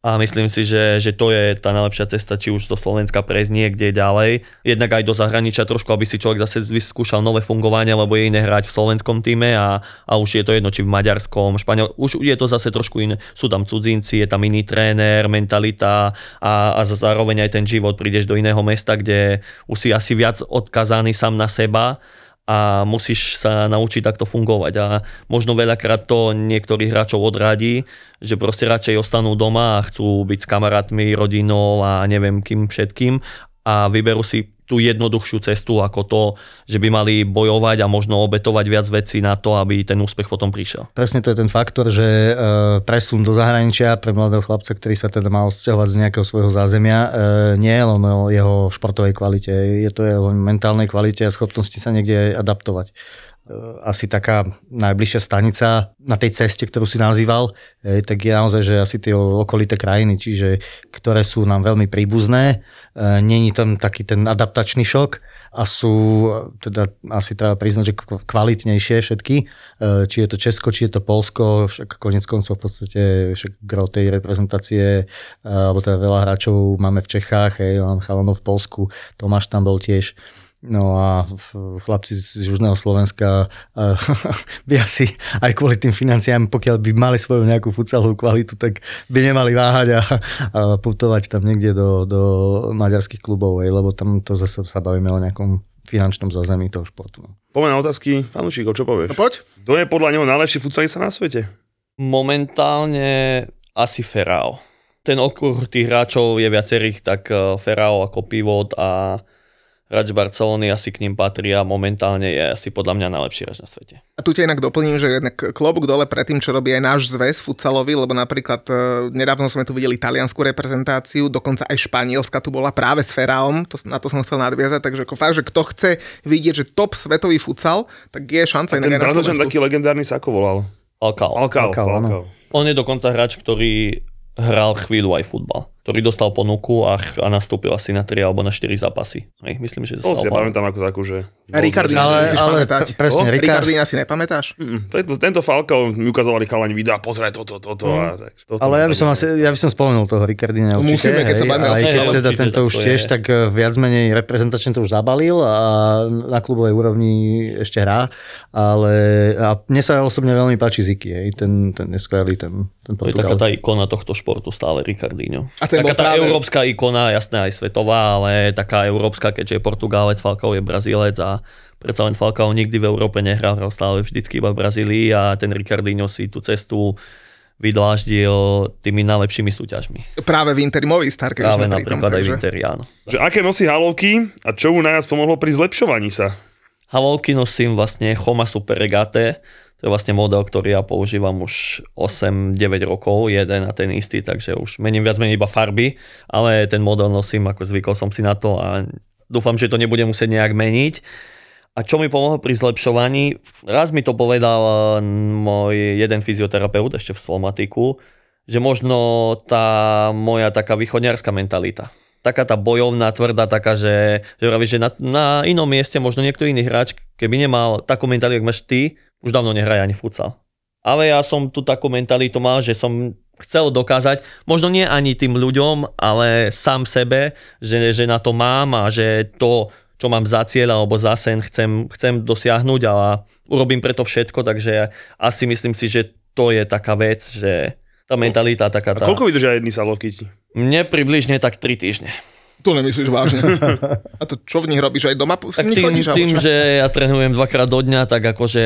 a myslím si, že, že to je tá najlepšia cesta, či už zo Slovenska prejsť niekde ďalej. Jednak aj do zahraničia trošku, aby si človek zase vyskúšal nové fungovanie, lebo je iné hrať v slovenskom týme a, a už je to jedno, či v maďarskom, španiel, už je to zase trošku iné. Sú tam cudzinci, je tam iný tréner, mentalita a, a zároveň aj ten život. Prídeš do iného mesta, kde už si asi viac odkazaný sám na seba a musíš sa naučiť takto fungovať. A možno veľakrát to niektorých hráčov odradí, že proste radšej ostanú doma a chcú byť s kamarátmi, rodinou a neviem kým všetkým a vyberú si tú jednoduchšiu cestu ako to, že by mali bojovať a možno obetovať viac vecí na to, aby ten úspech potom prišiel. Presne to je ten faktor, že e, presun do zahraničia pre mladého chlapca, ktorý sa teda má odsťahovať z nejakého svojho zázemia, e, nie je len o jeho športovej kvalite, je to jeho mentálnej kvalite a schopnosti sa niekde adaptovať. E, asi taká najbližšia stanica na tej ceste, ktorú si nazýval, tak je naozaj, že asi tie okolité krajiny, čiže ktoré sú nám veľmi príbuzné, e, není tam taký ten adaptačný šok a sú teda asi treba priznať, že kvalitnejšie všetky, či je to Česko, či je to Polsko, však konec koncov v podstate však gro tej reprezentácie, alebo teda veľa hráčov máme v Čechách, hej, mám chalanov v Polsku, Tomáš tam bol tiež, No a chlapci z Južného Slovenska *laughs* by asi aj kvôli tým financiám, pokiaľ by mali svoju nejakú futsalovú kvalitu, tak by nemali váhať a, a putovať tam niekde do, do maďarských klubov, aj, lebo tam to zase sa bavíme o nejakom finančnom zázemí toho športu. No. Poďme na otázky fanúšikov, čo povieš? No poď. Kto je podľa neho najlepší futsalista na svete? Momentálne asi Ferrao. Ten okruh tých hráčov je viacerých, tak eh, Ferrao ako pivot a hráč Barcelony asi k ním patrí a momentálne je asi podľa mňa najlepší hráč na svete. A tu ťa inak doplním, že jednak klobúk dole pred tým, čo robí aj náš zväz futsalový, lebo napríklad e, nedávno sme tu videli taliansku reprezentáciu, dokonca aj Španielska tu bola práve s Feraom, to, na to som chcel nadviazať, takže ako fakt, že kto chce vidieť, že top svetový futsal, tak je šanca Ten inak aj na Slovensku. taký legendárny sa ako volal? Alcal. Alcal. Alcal, áno. Alcal. On je dokonca hráč, ktorý hral chvíľu aj futbal, ktorý dostal ponuku a, a nastúpil asi na 3 alebo na 4 zápasy. Hej, myslím, že To si ja pamätám ako takú, že... Ricardina Ale- musíš ale pamätať. presne, O, Ricard- Ricardina si nepamätáš? Mm, tento, tento Falcao mi ukazovali chalani videa, pozrieť toto, toto. Mm. A tak, toto Ale ja by som, asi, ja by som spomenul toho Ricardina určite. Musíme, keď sa bavíme Aj keď teda tento už tiež tak eh, viac menej reprezentačne to už zabalil a na klubovej úrovni ešte hrá. Ale a mne sa osobne veľmi páči Ziki, hej, ten, ten je skvelý, ten, ten To je taká tá ikona tohto športu stále, Ricardinho. A ten taká bol tá práve- európska ikona, jasné aj svetová, ale taká európska, keďže je Portugálec, Falcao je Brazílec a predsa len Falcao nikdy v Európe nehral, hral stále vždycky iba v Brazílii a ten Ricardinho si tú cestu vydláždil tými najlepšími súťažmi. Práve v Interi Movistar, keď už Práve sme pri tom. napríklad aj v Takže... Interi, áno. Že aké nosí halovky a čo mu najviac pomohlo pri zlepšovaní sa? Havolky nosím vlastne Choma Super Regate, to je vlastne model, ktorý ja používam už 8-9 rokov, jeden a ten istý, takže už mením viac menej iba farby, ale ten model nosím, ako zvykol som si na to a dúfam, že to nebude musieť nejak meniť. A čo mi pomohlo pri zlepšovaní? Raz mi to povedal eh, môj jeden fyzioterapeut ešte v Slovmatiku, že možno tá moja taká východňarská mentalita, taká tá bojovná, tvrdá, taká, že, že, vraví, že na, na inom mieste možno niekto iný hráč, keby nemal takú mentalitu, ako máš ty, už dávno nehraje ani futsal. Ale ja som tu takú mentalitu mal, že som chcel dokázať, možno nie ani tým ľuďom, ale sám sebe, že, že na to mám a že to, čo mám za cieľ alebo za sen, chcem, chcem dosiahnuť a urobím preto všetko, takže asi myslím si, že to je taká vec, že tá mentalita taká A tá... koľko vydržia jedny salovky ti? Mne približne tak 3 týždne. Tu nemyslíš vážne. A to čo v nich robíš? Aj doma v Tak tým, chodíš? tým že ja trénujem dvakrát do dňa, tak akože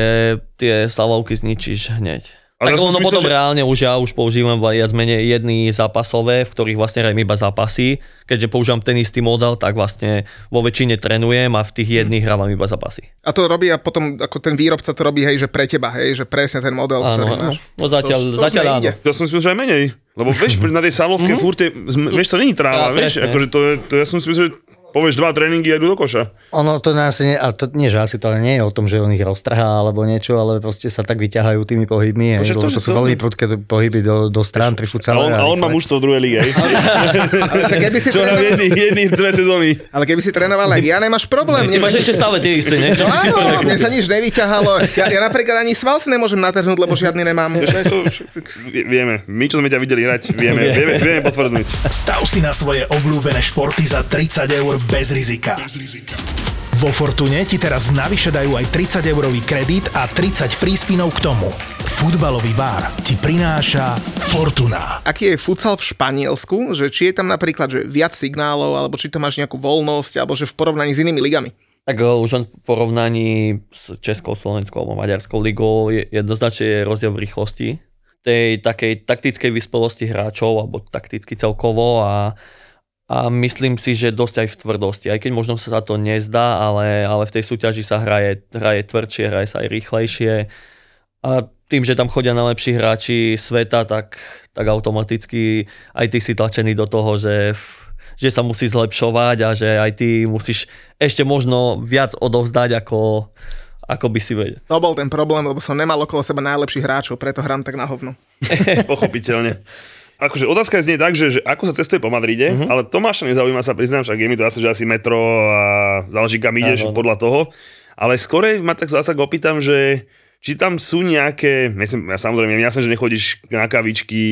tie salovky zničíš hneď. Ale ja tak si ono myslel, potom že- reálne už ja už používam viac menej jedny zápasové, v ktorých vlastne hrajem iba zápasy. Keďže používam ten istý model, tak vlastne vo väčšine trénujem a v tých jedných hrávam iba zápasy. A to robí a potom ako ten výrobca to robí, hej, že pre teba, hej, že presne ten model, Áno, ktorý áno. máš. No zatiaľ, To- to zatiaľ áno. Ja som si myslel, že aj menej. Lebo vieš, *laughs* na tej salovke furt je, vieš, to není tráva, Ja, vieš, presne. akože to, je, to ja som si myslel, že povieš dva tréningy a idú do koša. Ono to nás nie, a to nie, že asi to nie je o tom, že on ich roztrhá alebo niečo, ale proste sa tak vyťahajú tými pohybmi, Bože, to, to sú to- veľmi prudké pohyby do, do strán pri A futsale. on, a on má mužstvo v druhej lige. Ale keby si Čo trénoval, jedný, jedný, dve sezóny. ale keby si trénoval aj ja, nemáš problém. Ty Mne máš sa- ešte stále tie isté, ne? Čo si si Áno, mne sa nič nevyťahalo. Ja, ja napríklad ani sval si nemôžem natrhnúť, lebo žiadny nemám. Vieme, my, čo sme ťa videli hrať, vieme, vieme, vieme potvrdnúť. Stav si na svoje obľúbené športy za 30 eur bez rizika. Vo Fortune ti teraz navyše dajú aj 30 eurový kredit a 30 free spinov k tomu. Futbalový vár ti prináša Fortuna. Aký je futsal v Španielsku? Že či je tam napríklad že viac signálov, alebo či to máš nejakú voľnosť, alebo že v porovnaní s inými ligami? Tak eh, už len v porovnaní s Českou, Slovenskou alebo Maďarskou ligou je jednoznačne je rozdiel v rýchlosti tej takej taktickej vyspelosti hráčov alebo takticky celkovo a, a myslím si, že dosť aj v tvrdosti. Aj keď možno sa to nezdá, ale, ale v tej súťaži sa hraje, hraje tvrdšie, hraje sa aj rýchlejšie a tým, že tam chodia najlepší hráči sveta, tak, tak automaticky aj ty si tlačený do toho, že že sa musí zlepšovať a že aj ty musíš ešte možno viac odovzdať, ako, ako by si vedel. To bol ten problém, lebo som nemal okolo seba najlepších hráčov, preto hrám tak na hovno. *laughs* *laughs* Pochopiteľne. Akože otázka znie tak, že, že ako sa cestuje po Madride, mm-hmm. ale Tomáša nezaujíma sa, priznám, však je mi to asi, že asi metro a záleží kam ideš Áno. podľa toho. Ale skorej ma tak zase opýtam, že či tam sú nejaké, myslím, ja samozrejme, jasné, že nechodíš na kavičky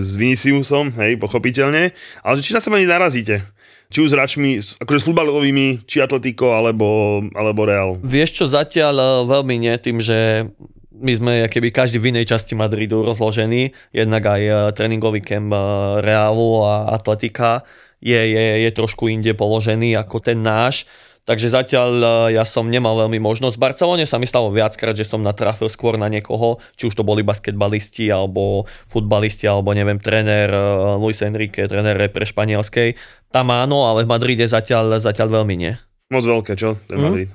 s Viniciusom, hej, pochopiteľne, ale že či na seba narazíte. Či už s hráčmi, akože s futbalovými, či Atletico, alebo, alebo Real. Vieš čo, zatiaľ eh, veľmi nie, tým, že my sme keby každý v inej časti Madridu rozložení, jednak aj eh, tréningový kemp eh, Realu a Atletika je, je, je trošku inde položený ako ten náš. Takže zatiaľ eh, ja som nemal veľmi možnosť. V Barcelone sa mi stalo viackrát, že som natrafil skôr na niekoho, či už to boli basketbalisti, alebo futbalisti, alebo neviem, tréner Luis Enrique, tréner pre španielskej. Tam áno, ale v Madride zatiaľ, zatiaľ veľmi nie. Moc veľké, čo? Ten Mhm. Madrid.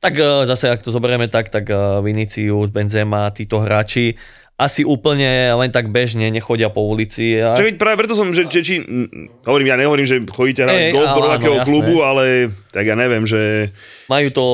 Tak eh, zase, ak to zoberieme tak, tak eh, Vinicius, Benzema, títo hráči asi úplne len tak bežne nechodia po ulici. A... Čo práve preto som, že, že či, hovorím, ja nehovorím, že chodíte hrať golf do jasné. klubu, ale tak ja neviem, že Majú to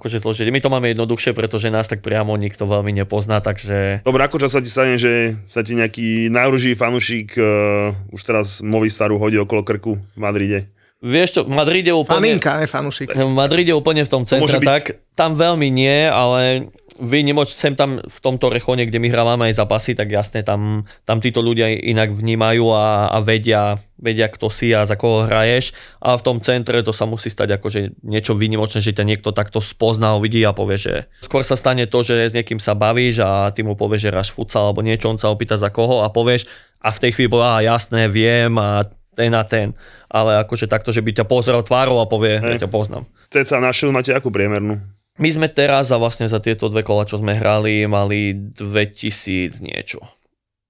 akože zložite. My to máme jednoduchšie, pretože nás tak priamo nikto veľmi nepozná, takže Dobre, ako čas sa ti stane, že sa ti nejaký najružší fanušík uh, už teraz Movistaru hodí okolo krku v Madride? Vieš čo, v Madride úplne... Faninka, ne fanušik. V *laughs* Madride úplne v tom centre, tak tam veľmi nie, ale výnimoč sem tam v tomto rechone, kde my hrávame aj zápasy, tak jasne tam, tam títo ľudia inak vnímajú a, a vedia, vedia, kto si a za koho hraješ. A v tom centre to sa musí stať akože niečo výnimočné, že ťa niekto takto spozná, uvidí a povie, že skôr sa stane to, že s niekým sa bavíš a ty mu povieš, že hráš futsal alebo niečo, on sa opýta za koho a povieš a v tej chvíli povie, "Á, jasné, viem a ten a ten. Ale akože takto, že by ťa pozrel tvárou a povie, Hej. že ťa poznám. CCA našiel máte akú priemernú? My sme teraz a vlastne za tieto dve kola, čo sme hrali, mali 2000 niečo.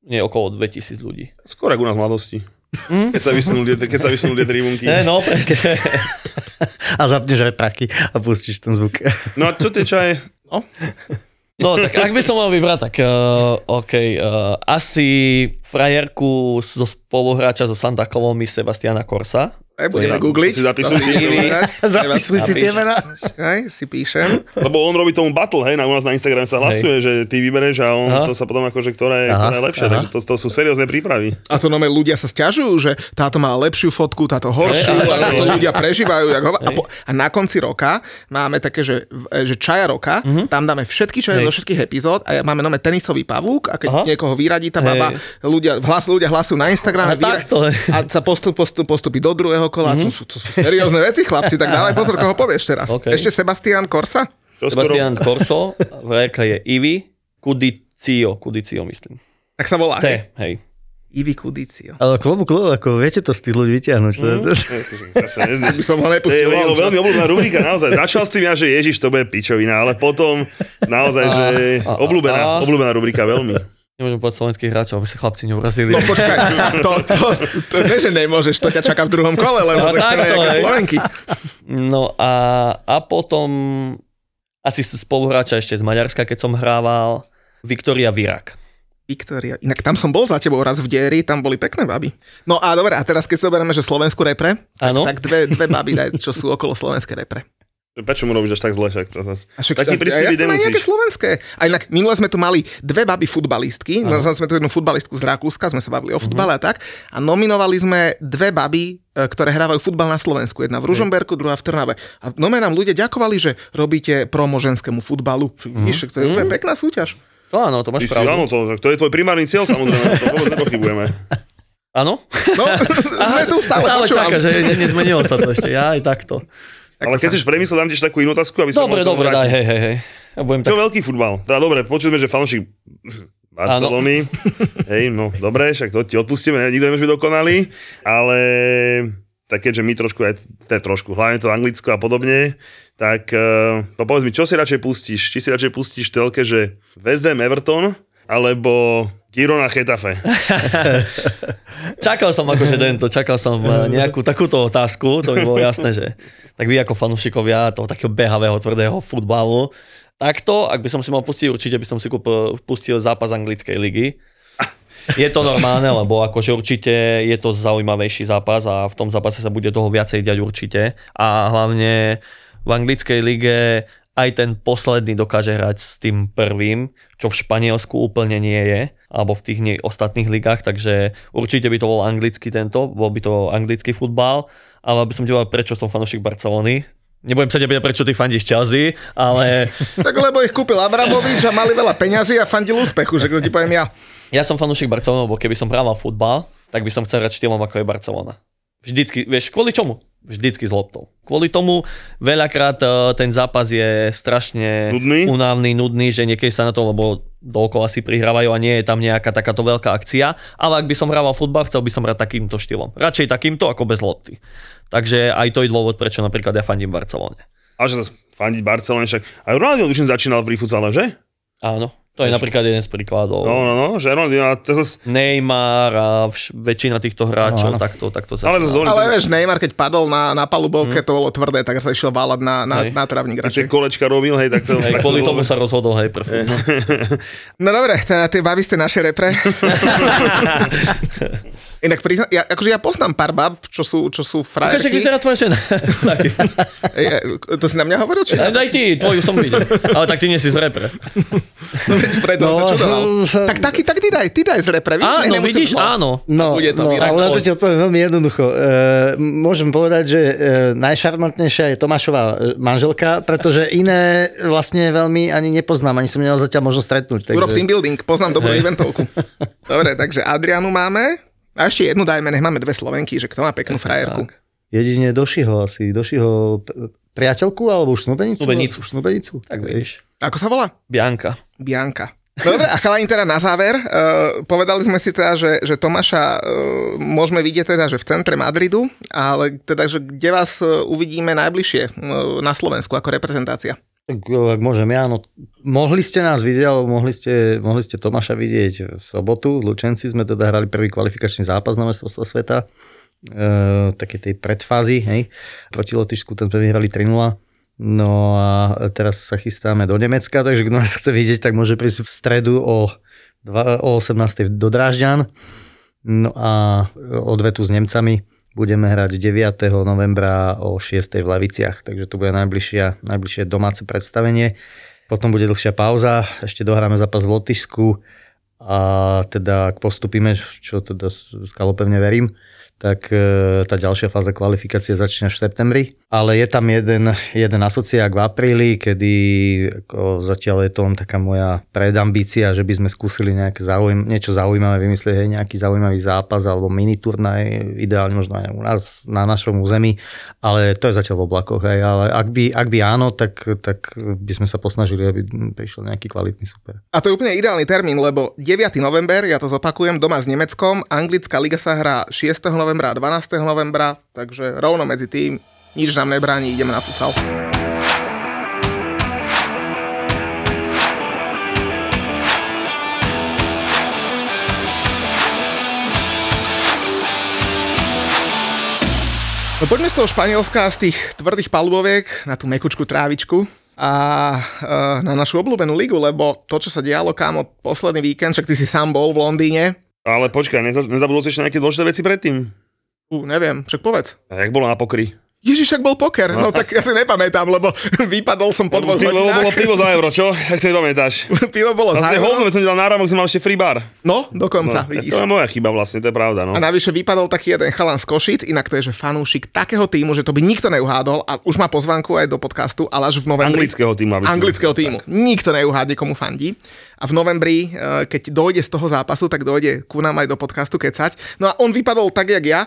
Nie, okolo 2000 ľudí. Skôr ako u nás mladosti. Keď sa vysunuli, keď sa vysunuli tie tribunky. Ne, no, presne. *laughs* A zapneš repraky a pustíš ten zvuk. No a čo tie čaje? No, tak ak by som mal vybrať, tak uh, OK, uh, asi frajerku zo spoluhráča zo Santa Colomy Sebastiana Korsa. Aj budeme googliť. si zapisuj. *laughs* Zapisuj si tie mená. Počkaj, si píšem. Lebo on robí tomu battle, hej, na u nás na Instagram sa hlasuje, že ty vybereš a on Aha. to sa potom akože, ktorá je, ktorá je lepšia, aha. takže to, to sú seriózne prípravy. A to nové ľudia sa stiažujú, že táto má lepšiu fotku, táto horšiu, Hej, a to ľudia prežívajú. Jak ho... a, Hej. po... a na konci roka máme také, že, že čaja roka, tam dáme všetky čaje Hej. zo všetkých epizód a máme nové tenisový pavúk a keď Aha. niekoho vyradí tá Hej. baba, ľudia, hlas, ľudia hlasujú na Instagrame A takto, hej. a sa postup, postup, postupí do druhého kola. To, sú, to sú seriózne veci, chlapci, tak dávaj pozor, koho povieš teraz. OK. Ešte Sebastian Korsa? Sebastian Corso, vrajerka je Ivi Kudicio, Kudicio myslím. Tak sa volá. C, hej. Ivi Kudicio. Ale klobu klub, ako viete to z tých ľudí vyťahnuť. To, to, Zase, *laughs* ne, *laughs* By som ho je nepustil. čo? veľmi obľúbená rubrika, naozaj. Začal s tým ja, že Ježiš, to bude pičovina, ale potom naozaj, že A- a- obľúbená, a- obľúbená rubrika veľmi. Nemôžem povedať slovenských hráčov, aby sa chlapci neurazili. No počkaj, *laughs* to, to, to, to ne, že nemôžeš, to ťa čaká v druhom kole, lebo No, chceme nejaké. Slovenky. No a, a potom asi spoluhráča ešte z Maďarska, keď som hrával, Viktoria Virak. Viktória. Inak tam som bol za tebou raz v dieri, tam boli pekné baby. No a dobre, a teraz keď sa oberieme, že Slovensku repre, tak, tak dve, dve baby daj, čo sú okolo slovenskej repre. Prečo mu robíš až tak zle? Však to zas... A však, Taký a, prísľubý ja chcem aj nejaké slovenské. A inak minule sme tu mali dve baby futbalistky, no, sme tu jednu futbalistku z Rakúska, sme sa bavili o futbale a tak, a nominovali sme dve baby, e, ktoré hrávajú futbal na Slovensku. Jedna v Ružomberku, druhá v Trnave. A nome nám ľudia ďakovali, že robíte promo ženskému futbalu. Vidíš, to je úplne pekná súťaž. To áno, to Ty máš si, áno, pravdu. to, to je tvoj primárny cieľ, samozrejme, to vôbec nepochybujeme. Áno? No, *laughs* sme tu stále, Stále počúvam. čaká, že ne, nezmenilo sa to ešte. Ja aj takto. Ale keď chceš premyslieť, dám ti ešte takú inú otázku, aby som Dobre, dobre, daj, hej, hej, hej. Ja budem Čo tak... veľký futbal? Teda dobre, počuli sme, že fanúšik *laughs* Barcelony. *laughs* Hej, no dobre, však to ti odpustíme, ne, nikto nemôže byť dokonalý, ale tak keďže my trošku, aj te trošku, hlavne to Anglicko a podobne, tak uh, to povedz mi, čo si radšej pustíš? Či si radšej pustíš telke, že West Ham Everton, alebo Girona Chetafe? *laughs* Čakal som akože tento, čakal som eh, *laughs* nejakú takúto otázku, to by bolo jasné, že tak vy ako fanúšikovia toho takého behavého, tvrdého futbalu, takto, ak by som si mal pustiť, určite by som si kúpil, pustil zápas anglickej ligy. Je to normálne, lebo akože určite je to zaujímavejší zápas a v tom zápase sa bude toho viacej diať určite. A hlavne v anglickej lige aj ten posledný dokáže hrať s tým prvým, čo v Španielsku úplne nie je, alebo v tých nie, ostatných ligách, takže určite by to bol anglický tento, bol by to anglický futbal, ale aby som ti prečo som fanúšik Barcelony. Nebudem sa ťa prečo ty fandíš Chelsea, ale *laughs* Tak lebo ich kúpil Abramovič a mali veľa peňazí a fandil úspechu, že to ti poviem ja. ja som fanúšik Barcelony, lebo keby som hrával futbal, tak by som chcel hrať štýlom ako je Barcelona. Vždycky, vieš, kvôli čomu? Vždycky s loptou. Kvôli tomu veľakrát eh, ten zápas je strašne Nudný? unavný, nudný, že niekedy sa na to, lebo dookola si prihrávajú a nie je tam nejaká takáto veľká akcia. Ale ak by som hrával futbal, chcel by som hrať takýmto štýlom. Radšej takýmto ako bez lopty. Takže aj to je dôvod, prečo napríklad ja fandím Barcelone. A že zase fandiť Barcelone, však aj Ronaldo už začínal pri futsale, že? Áno. To je napríklad jeden z príkladov. No, no, no, že Ronaldinho, a to zas, Neymar a vš- väčšina týchto hráčov No, áno. takto, takto ale začínala. zase hovorím, Ale vieš, Neymar, keď padol na, na palubovke, to bolo tvrdé, tak sa išiel válať na, na, Hej. na trávnik Tie kolečka robil, hej, tak to... Hej, kvôli tomu sa rozhodol, hej, pre futbal. *laughs* No dobre, tie baví ste naše repre. *laughs* Inak prizna, ja, akože ja poznám pár bab, čo sú, čo sú frajerky. vyzerá tvoja žena. *laughs* E, to si na mňa hovoril, či Aj, Daj ty, tvoju som videl. Ale tak ty nie si z repre. Preto no, sa. No, Tak taký, tak ty daj, ty daj z repre, víš? Áno, vidíš, áno. No, Bude to no Irak. ale na to ti odpoviem veľmi jednoducho. E, môžem povedať, že e, najšarmantnejšia je Tomášová e, manželka, pretože iné vlastne veľmi ani nepoznám, ani som nemal zatiaľ možnosť stretnúť. Takže... Urob team building, poznám dobrú eventovku. Dobre, takže Adrianu máme. A ešte jednu dajme, nech máme dve Slovenky, že kto má peknú frajerku. Tak. Jedine Došiho asi. Došiho priateľku alebo už snúbenicu? Snúbenicu. Tak vidíš. Ako sa volá? Bianka. Bianka. Dobre, a chalani teda na záver, uh, povedali sme si teda, že, že Tomáša uh, môžeme vidieť teda, že v centre Madridu, ale teda, že kde vás uh, uvidíme najbližšie uh, na Slovensku ako reprezentácia? Tak ak môžem ja, no mohli ste nás vidieť, alebo mohli ste, mohli ste Tomáša vidieť v sobotu. V Lučenci sme teda hrali prvý kvalifikačný zápas na mestrovstvo sveta. E, také tej predfázy, hej. Proti Lotyšsku, ten sme vyhrali 3-0. No a teraz sa chystáme do Nemecka, takže kto nás chce vidieť, tak môže prísť v stredu o, o 18. do Drážďan. No a odvetu s Nemcami budeme hrať 9. novembra o 6. v Leviciach, takže to bude najbližšia, najbližšie domáce predstavenie. Potom bude dlhšia pauza, ešte dohráme zápas v Lotyšsku a teda ak postupíme, čo teda s s Kalo pevne verím, tak e, tá ďalšia fáza kvalifikácie začne až v septembri. Ale je tam jeden, jeden asociák v apríli, kedy ako zatiaľ je to len taká moja predambícia, že by sme skúsili nejaké zaujím, niečo zaujímavé vymyslieť, hej, nejaký zaujímavý zápas alebo mini turnaj, ideálne možno aj u nás na našom území, ale to je zatiaľ v oblakoch. Hej, ale ak by, ak by áno, tak, tak by sme sa posnažili, aby prišiel nejaký kvalitný super. A to je úplne ideálny termín, lebo 9. november, ja to zopakujem, doma s Nemeckom, anglická liga sa hrá 6. novembra a 12. novembra, takže rovno medzi tým nič nám nebráni, ideme na futsal. No poďme z toho Španielska, z tých tvrdých paluboviek na tú mekučku trávičku a e, na našu obľúbenú ligu, lebo to, čo sa dialo, kámo, posledný víkend, však ty si sám bol v Londýne, Ale počkaj, neza- nezabudol si ešte nejaké dôležité veci predtým? uh, neviem, však povedz. A jak bolo na pokry? Ježiš, ak bol poker. No, tak *laughs* ja si nepamätám, lebo vypadol som po dvoch Pivo, hodinách. bolo pivo za euro, čo? Jak si nepamätáš? *laughs* Pivo bolo Vlastne za hovno, keď som ti dal náramok, som mal ešte free bar. No, dokonca, No, vidíš. to je moja chyba vlastne, to je pravda. No. A navyše vypadol taký jeden chalan z Košic, inak to je, že fanúšik takého týmu, že to by nikto neuhádol a už má pozvánku aj do podcastu, ale až v novembri. Anglického týmu. aby anglického týmu. Nikto neuhádne, komu fandí. A v novembri, eh, keď dojde z toho zápasu, tak dojde ku nám aj do podcastu kecať. No a on vypadol tak, jak ja.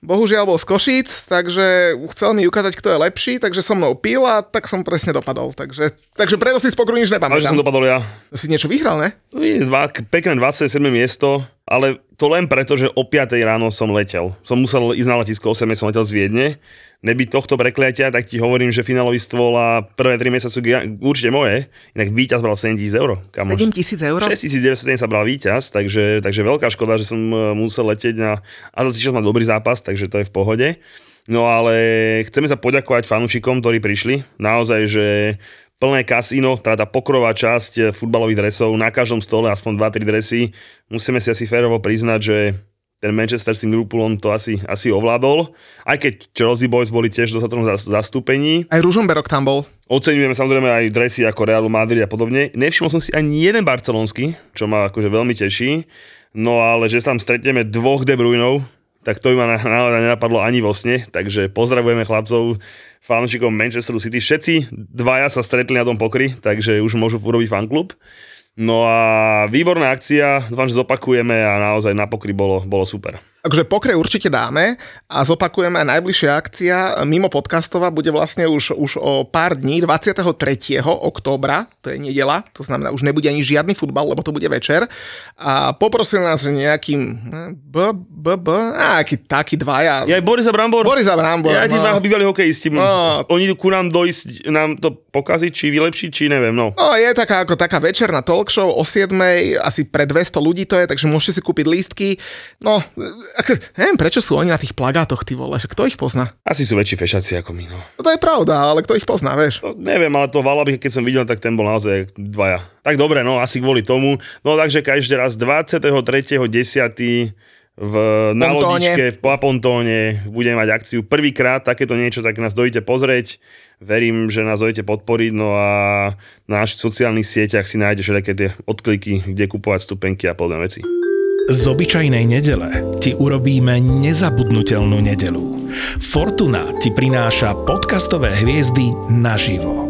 Bohužiaľ bol z Košíc, takže chcel mi ukázať, kto je lepší, takže so mnou pil a tak som presne dopadol. Takže, takže preto si pokru nič Ale že som nepamätám. dopadol ja. Si niečo vyhral, ne? No, dva, pekné 27. miesto, ale to len preto, že o 5 ráno som letel. Som musel ísť na letisko, 8 som letel z Viedne. Nebyť tohto prekliatia, tak ti hovorím, že finálový stôl a prvé 3 mesiace sú určite moje. Inak víťaz bral 7 tisíc eur. Kamoš. 7 tisíc eur? 6900 sa bral víťaz, takže, takže veľká škoda, že som e, musel letieť na... A zase na dobrý zápas, takže to je v pohode. No ale chceme sa poďakovať fanúšikom, ktorí prišli. Naozaj, že plné kasíno, teda tá pokrová časť e, futbalových dresov, na každom stole aspoň 2-3 dresy. Musíme si asi férovo priznať, že ten Manchester s tým Liverpoolom to asi, asi ovládol. Aj keď Chelsea Boys boli tiež v dostatkom zas- zastúpení. Aj Ružomberok tam bol. Oceňujeme samozrejme aj dresy ako Realu Madrid a podobne. Nevšimol som si ani jeden barcelonský, čo ma akože veľmi teší. No ale že tam stretneme dvoch De Bruyneov, tak to by ma na- *laughs* naozaj nenapadlo ani vo sne. Takže pozdravujeme chlapcov, fanúšikov Manchesteru City. Všetci dvaja sa stretli na tom pokry, takže už môžu urobiť fanklub. No a výborná akcia, dúfam, že zopakujeme a naozaj na pokry bolo, bolo super. Takže pokrej určite dáme a zopakujeme aj najbližšia akcia mimo podcastova bude vlastne už, už o pár dní, 23. októbra, to je nedela, to znamená, už nebude ani žiadny futbal, lebo to bude večer. A poprosil nás nejakým b, b, b, a, aký, taký dvaja. Ja aj Boris a Brambor. Boris a Brambor, Ja no. bývali hokejisti. No. Oni ku nám dojsť, nám to pokaziť, či vylepšiť, či neviem, no. No, je taká ako taká večerná talk show o 7, asi pre 200 ľudí to je, takže môžete si kúpiť lístky. No, ako, neviem, prečo sú oni na tých plagátoch, ty vole, že kto ich pozná? Asi sú väčší fešaci ako my, no. No to je pravda, ale kto ich pozná, vieš? To neviem, ale to Valaby, keď som videl, tak ten bol naozaj dvaja. Tak dobre, no asi kvôli tomu. No takže každý raz 23.10. v na Pontóne. lodičke, v Plapontóne budeme mať akciu. Prvýkrát takéto niečo, tak nás dojte pozrieť. Verím, že nás dojte podporiť, no a na našich sociálnych sieťach si nájdeš všetké tie odkliky, kde kupovať stupenky a podobné veci. Z obyčajnej nedele ti urobíme nezabudnutelnú nedelu. Fortuna ti prináša podcastové hviezdy naživo.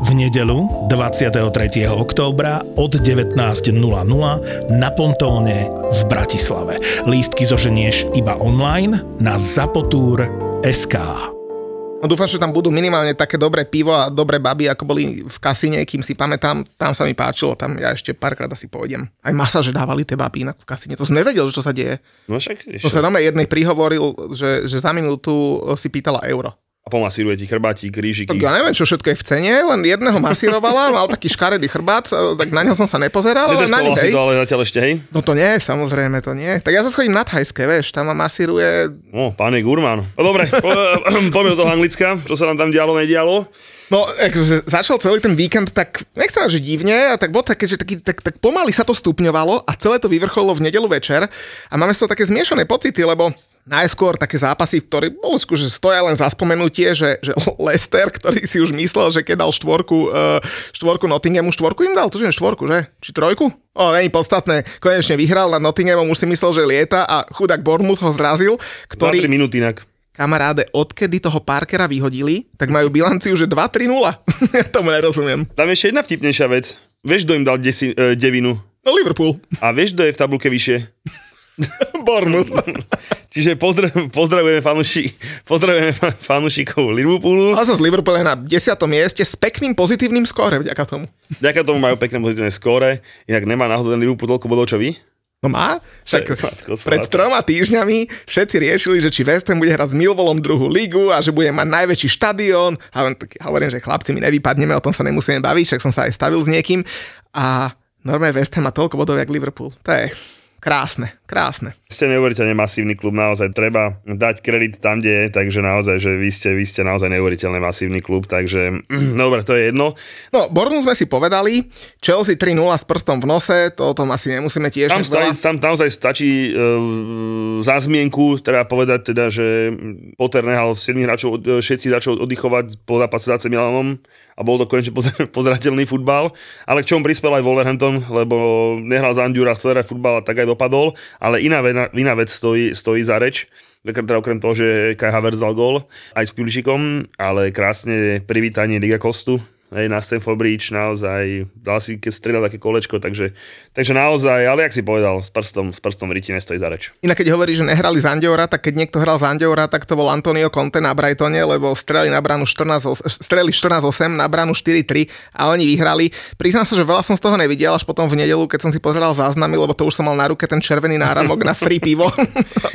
V nedelu 23. októbra od 19.00 na Pontóne v Bratislave. Lístky zoženieš iba online na zapotur.sk. No dúfam, že tam budú minimálne také dobré pivo a dobré baby, ako boli v kasíne, kým si pamätám, tam sa mi páčilo, tam ja ešte párkrát asi pôjdem. Aj masáže dávali tie baby inak v kasíne, to som nevedel, že čo sa deje. No však, To sa doma jednej prihovoril, že, že za minútu si pýtala euro. A pomasíruje ti chrbátik, krížiky. Tak ja neviem, čo všetko je v cene, len jedného masírovala, mal taký škaredý chrbát, tak na ňo som sa nepozeral, ale na ňu, si hej. to, ale zatiaľ ešte, hej? No to nie, samozrejme to nie. Tak ja sa schodím na thajské, vieš, tam ma masíruje No, pán je gurmán. No dobre, po, *clears throat* poďme do toho Anglicka, čo sa nám tam dialo, nedialo. No, akože začal celý ten víkend tak, nechcem že divne, a tak bol také, že taký, tak, tak pomaly sa to stupňovalo a celé to vyvrcholilo v nedelu večer a máme z toho také zmiešané pocity, lebo najskôr také zápasy, ktoré skôr, že stoja len za spomenutie, že, že *laughs* Lester, ktorý si už myslel, že keď dal štvorku, uh, štvorku Nottinghamu, štvorku im dal, to je štvorku, že? Či trojku? O, není podstatné, konečne vyhral nad Nottinghamom, už si myslel, že lieta a chudák Bournemouth ho zrazil, 2-3 ktorý, minúty inak. kamaráde, odkedy toho Parkera vyhodili, tak majú bilanciu, že 2-3-0. *laughs* ja tomu nerozumiem. Tam je ešte jedna vtipnejšia vec. Vieš, kto im dal desi, e, devinu? No Liverpool. A vieš, kto je v tabulke vyššie? *laughs* Bournemouth. Čiže pozdrav, pozdravujeme, fanuši, pozdravujeme fa- fanúšikov Liverpoolu. A sa z Liverpool je na 10. mieste s pekným pozitívnym skóre vďaka tomu. Ďaká tomu majú pekné pozitívne skóre. Inak nemá náhodou ten Liverpool toľko bodov, čo vy? No má? Matko pred troma týždňami všetci riešili, že či West Ham bude hrať s Millwallom druhú ligu a že bude mať najväčší štadión. A len tak hovorím, že chlapci, my nevypadneme, o tom sa nemusíme baviť, však som sa aj stavil s niekým. A normálne West Ham má toľko bodov, jak Liverpool. To je krásne, krásne. Ste neuveriteľne masívny klub, naozaj treba dať kredit tam, kde je, takže naozaj, že vy ste, vy ste naozaj neuveriteľne masívny klub, takže mm, dobre, to je jedno. No, Bournemouth sme si povedali, Chelsea 3-0 s prstom v nose, to o tom asi nemusíme tiež Tam, stačí, tam naozaj stačí uh, za zmienku, treba povedať teda, že Potter nehal 7 hráčov, všetci hráčov oddychovať po zápase s Milanom a bol to konečne pozer- *laughs* pozerateľný futbal, ale k čomu prispel aj Wolverhampton, lebo nehral za Andura, chcel hrať futbal a tak aj dopadol, ale iná, iná vec stojí, stojí za reč, teda okrem toho, že Kai Havertz dal gól aj s Pulišikom, ale krásne privítanie Liga Kostu, hej, na Stanford Bridge, naozaj, dal si, keď strieľal také kolečko, takže, takže naozaj, ale jak si povedal, s prstom, s prstom v riti nestojí za reč. Inak keď hovorí, že nehrali z Andiora, tak keď niekto hral z Andiora, tak to bol Antonio Conte na Brightone, lebo streli na bránu 14, streli 14-8 na bránu 4-3 a oni vyhrali. Priznám sa, že veľa som z toho nevidel, až potom v nedelu, keď som si pozeral záznamy, lebo to už som mal na ruke ten červený náramok na free pivo. *laughs*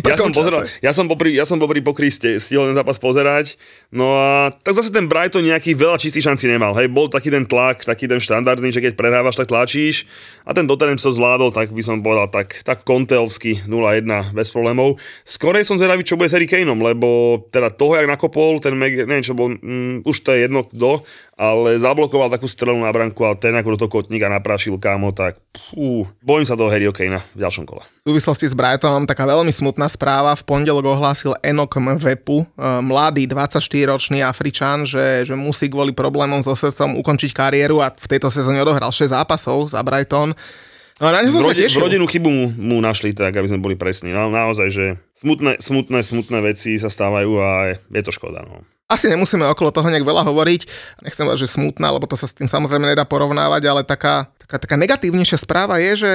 Ja som, pozeral, ja som popri, ja som popri pokry ste, stihol ten zápas pozerať, no a tak zase ten Brighton nejaký veľa čistých šancí nemal, hej, bol taký ten tlak, taký ten štandardný, že keď prehrávaš, tak tlačíš a ten Tottenham to zvládol, tak by som povedal, tak, tak konteovsky 0-1 bez problémov. Skorej som zvedavý, čo bude s Harry Kaneom, lebo teda toho, jak nakopol, ten Meg, neviem čo bol, mm, už to je jedno kto, ale zablokoval takú strelu na branku, ale ten ako do toho kotníka naprašil, kámo, tak pú, bojím sa toho Harryho Kanea v ďalšom kole. V súvislosti s Brightonom taká veľmi smutná správa. V pondelok ohlásil Enok Mvepu, e, mladý 24-ročný Afričan, že, že musí kvôli problémom so, chcel ukončiť kariéru a v tejto sezóne odohral 6 zápasov za Brighton. No na som sa Vrodi, tešil. rodinu chybu mu, mu našli, tak aby sme boli presní. No, naozaj, že smutné, smutné, smutné veci sa stávajú a je, je to škoda. No. Asi nemusíme okolo toho nejak veľa hovoriť. Nechcem povedať, že smutná, lebo to sa s tým samozrejme nedá porovnávať, ale taká, taká, taká negatívnejšia správa je, že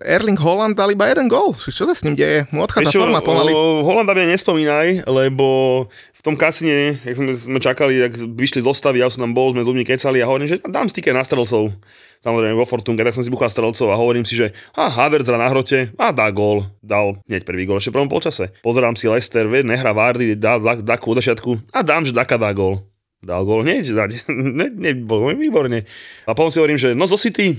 Erling Holland dal iba jeden gól. Čo sa s ním deje? Mu odchádza čo, forma pomaly. Holanda mi nespomínaj, lebo v tom kasine, jak sme, sme čakali, jak vyšli z ostavy, ja som tam bol, sme s ľuďmi kecali a hovorím, že dám stike na strelcov. Samozrejme vo Fortunke, tak som si buchal strelcov a hovorím si, že a Havertz na hrote a dá gól. Dal hneď prvý gól, ešte v prvom polčase. Pozerám si Lester, vie, nehrá Vardy, dá Daku od začiatku a dám, že Daka dá gól. Dal gól hneď, dať. ne, ne, bol výborne. A potom si hovorím, že no zo City,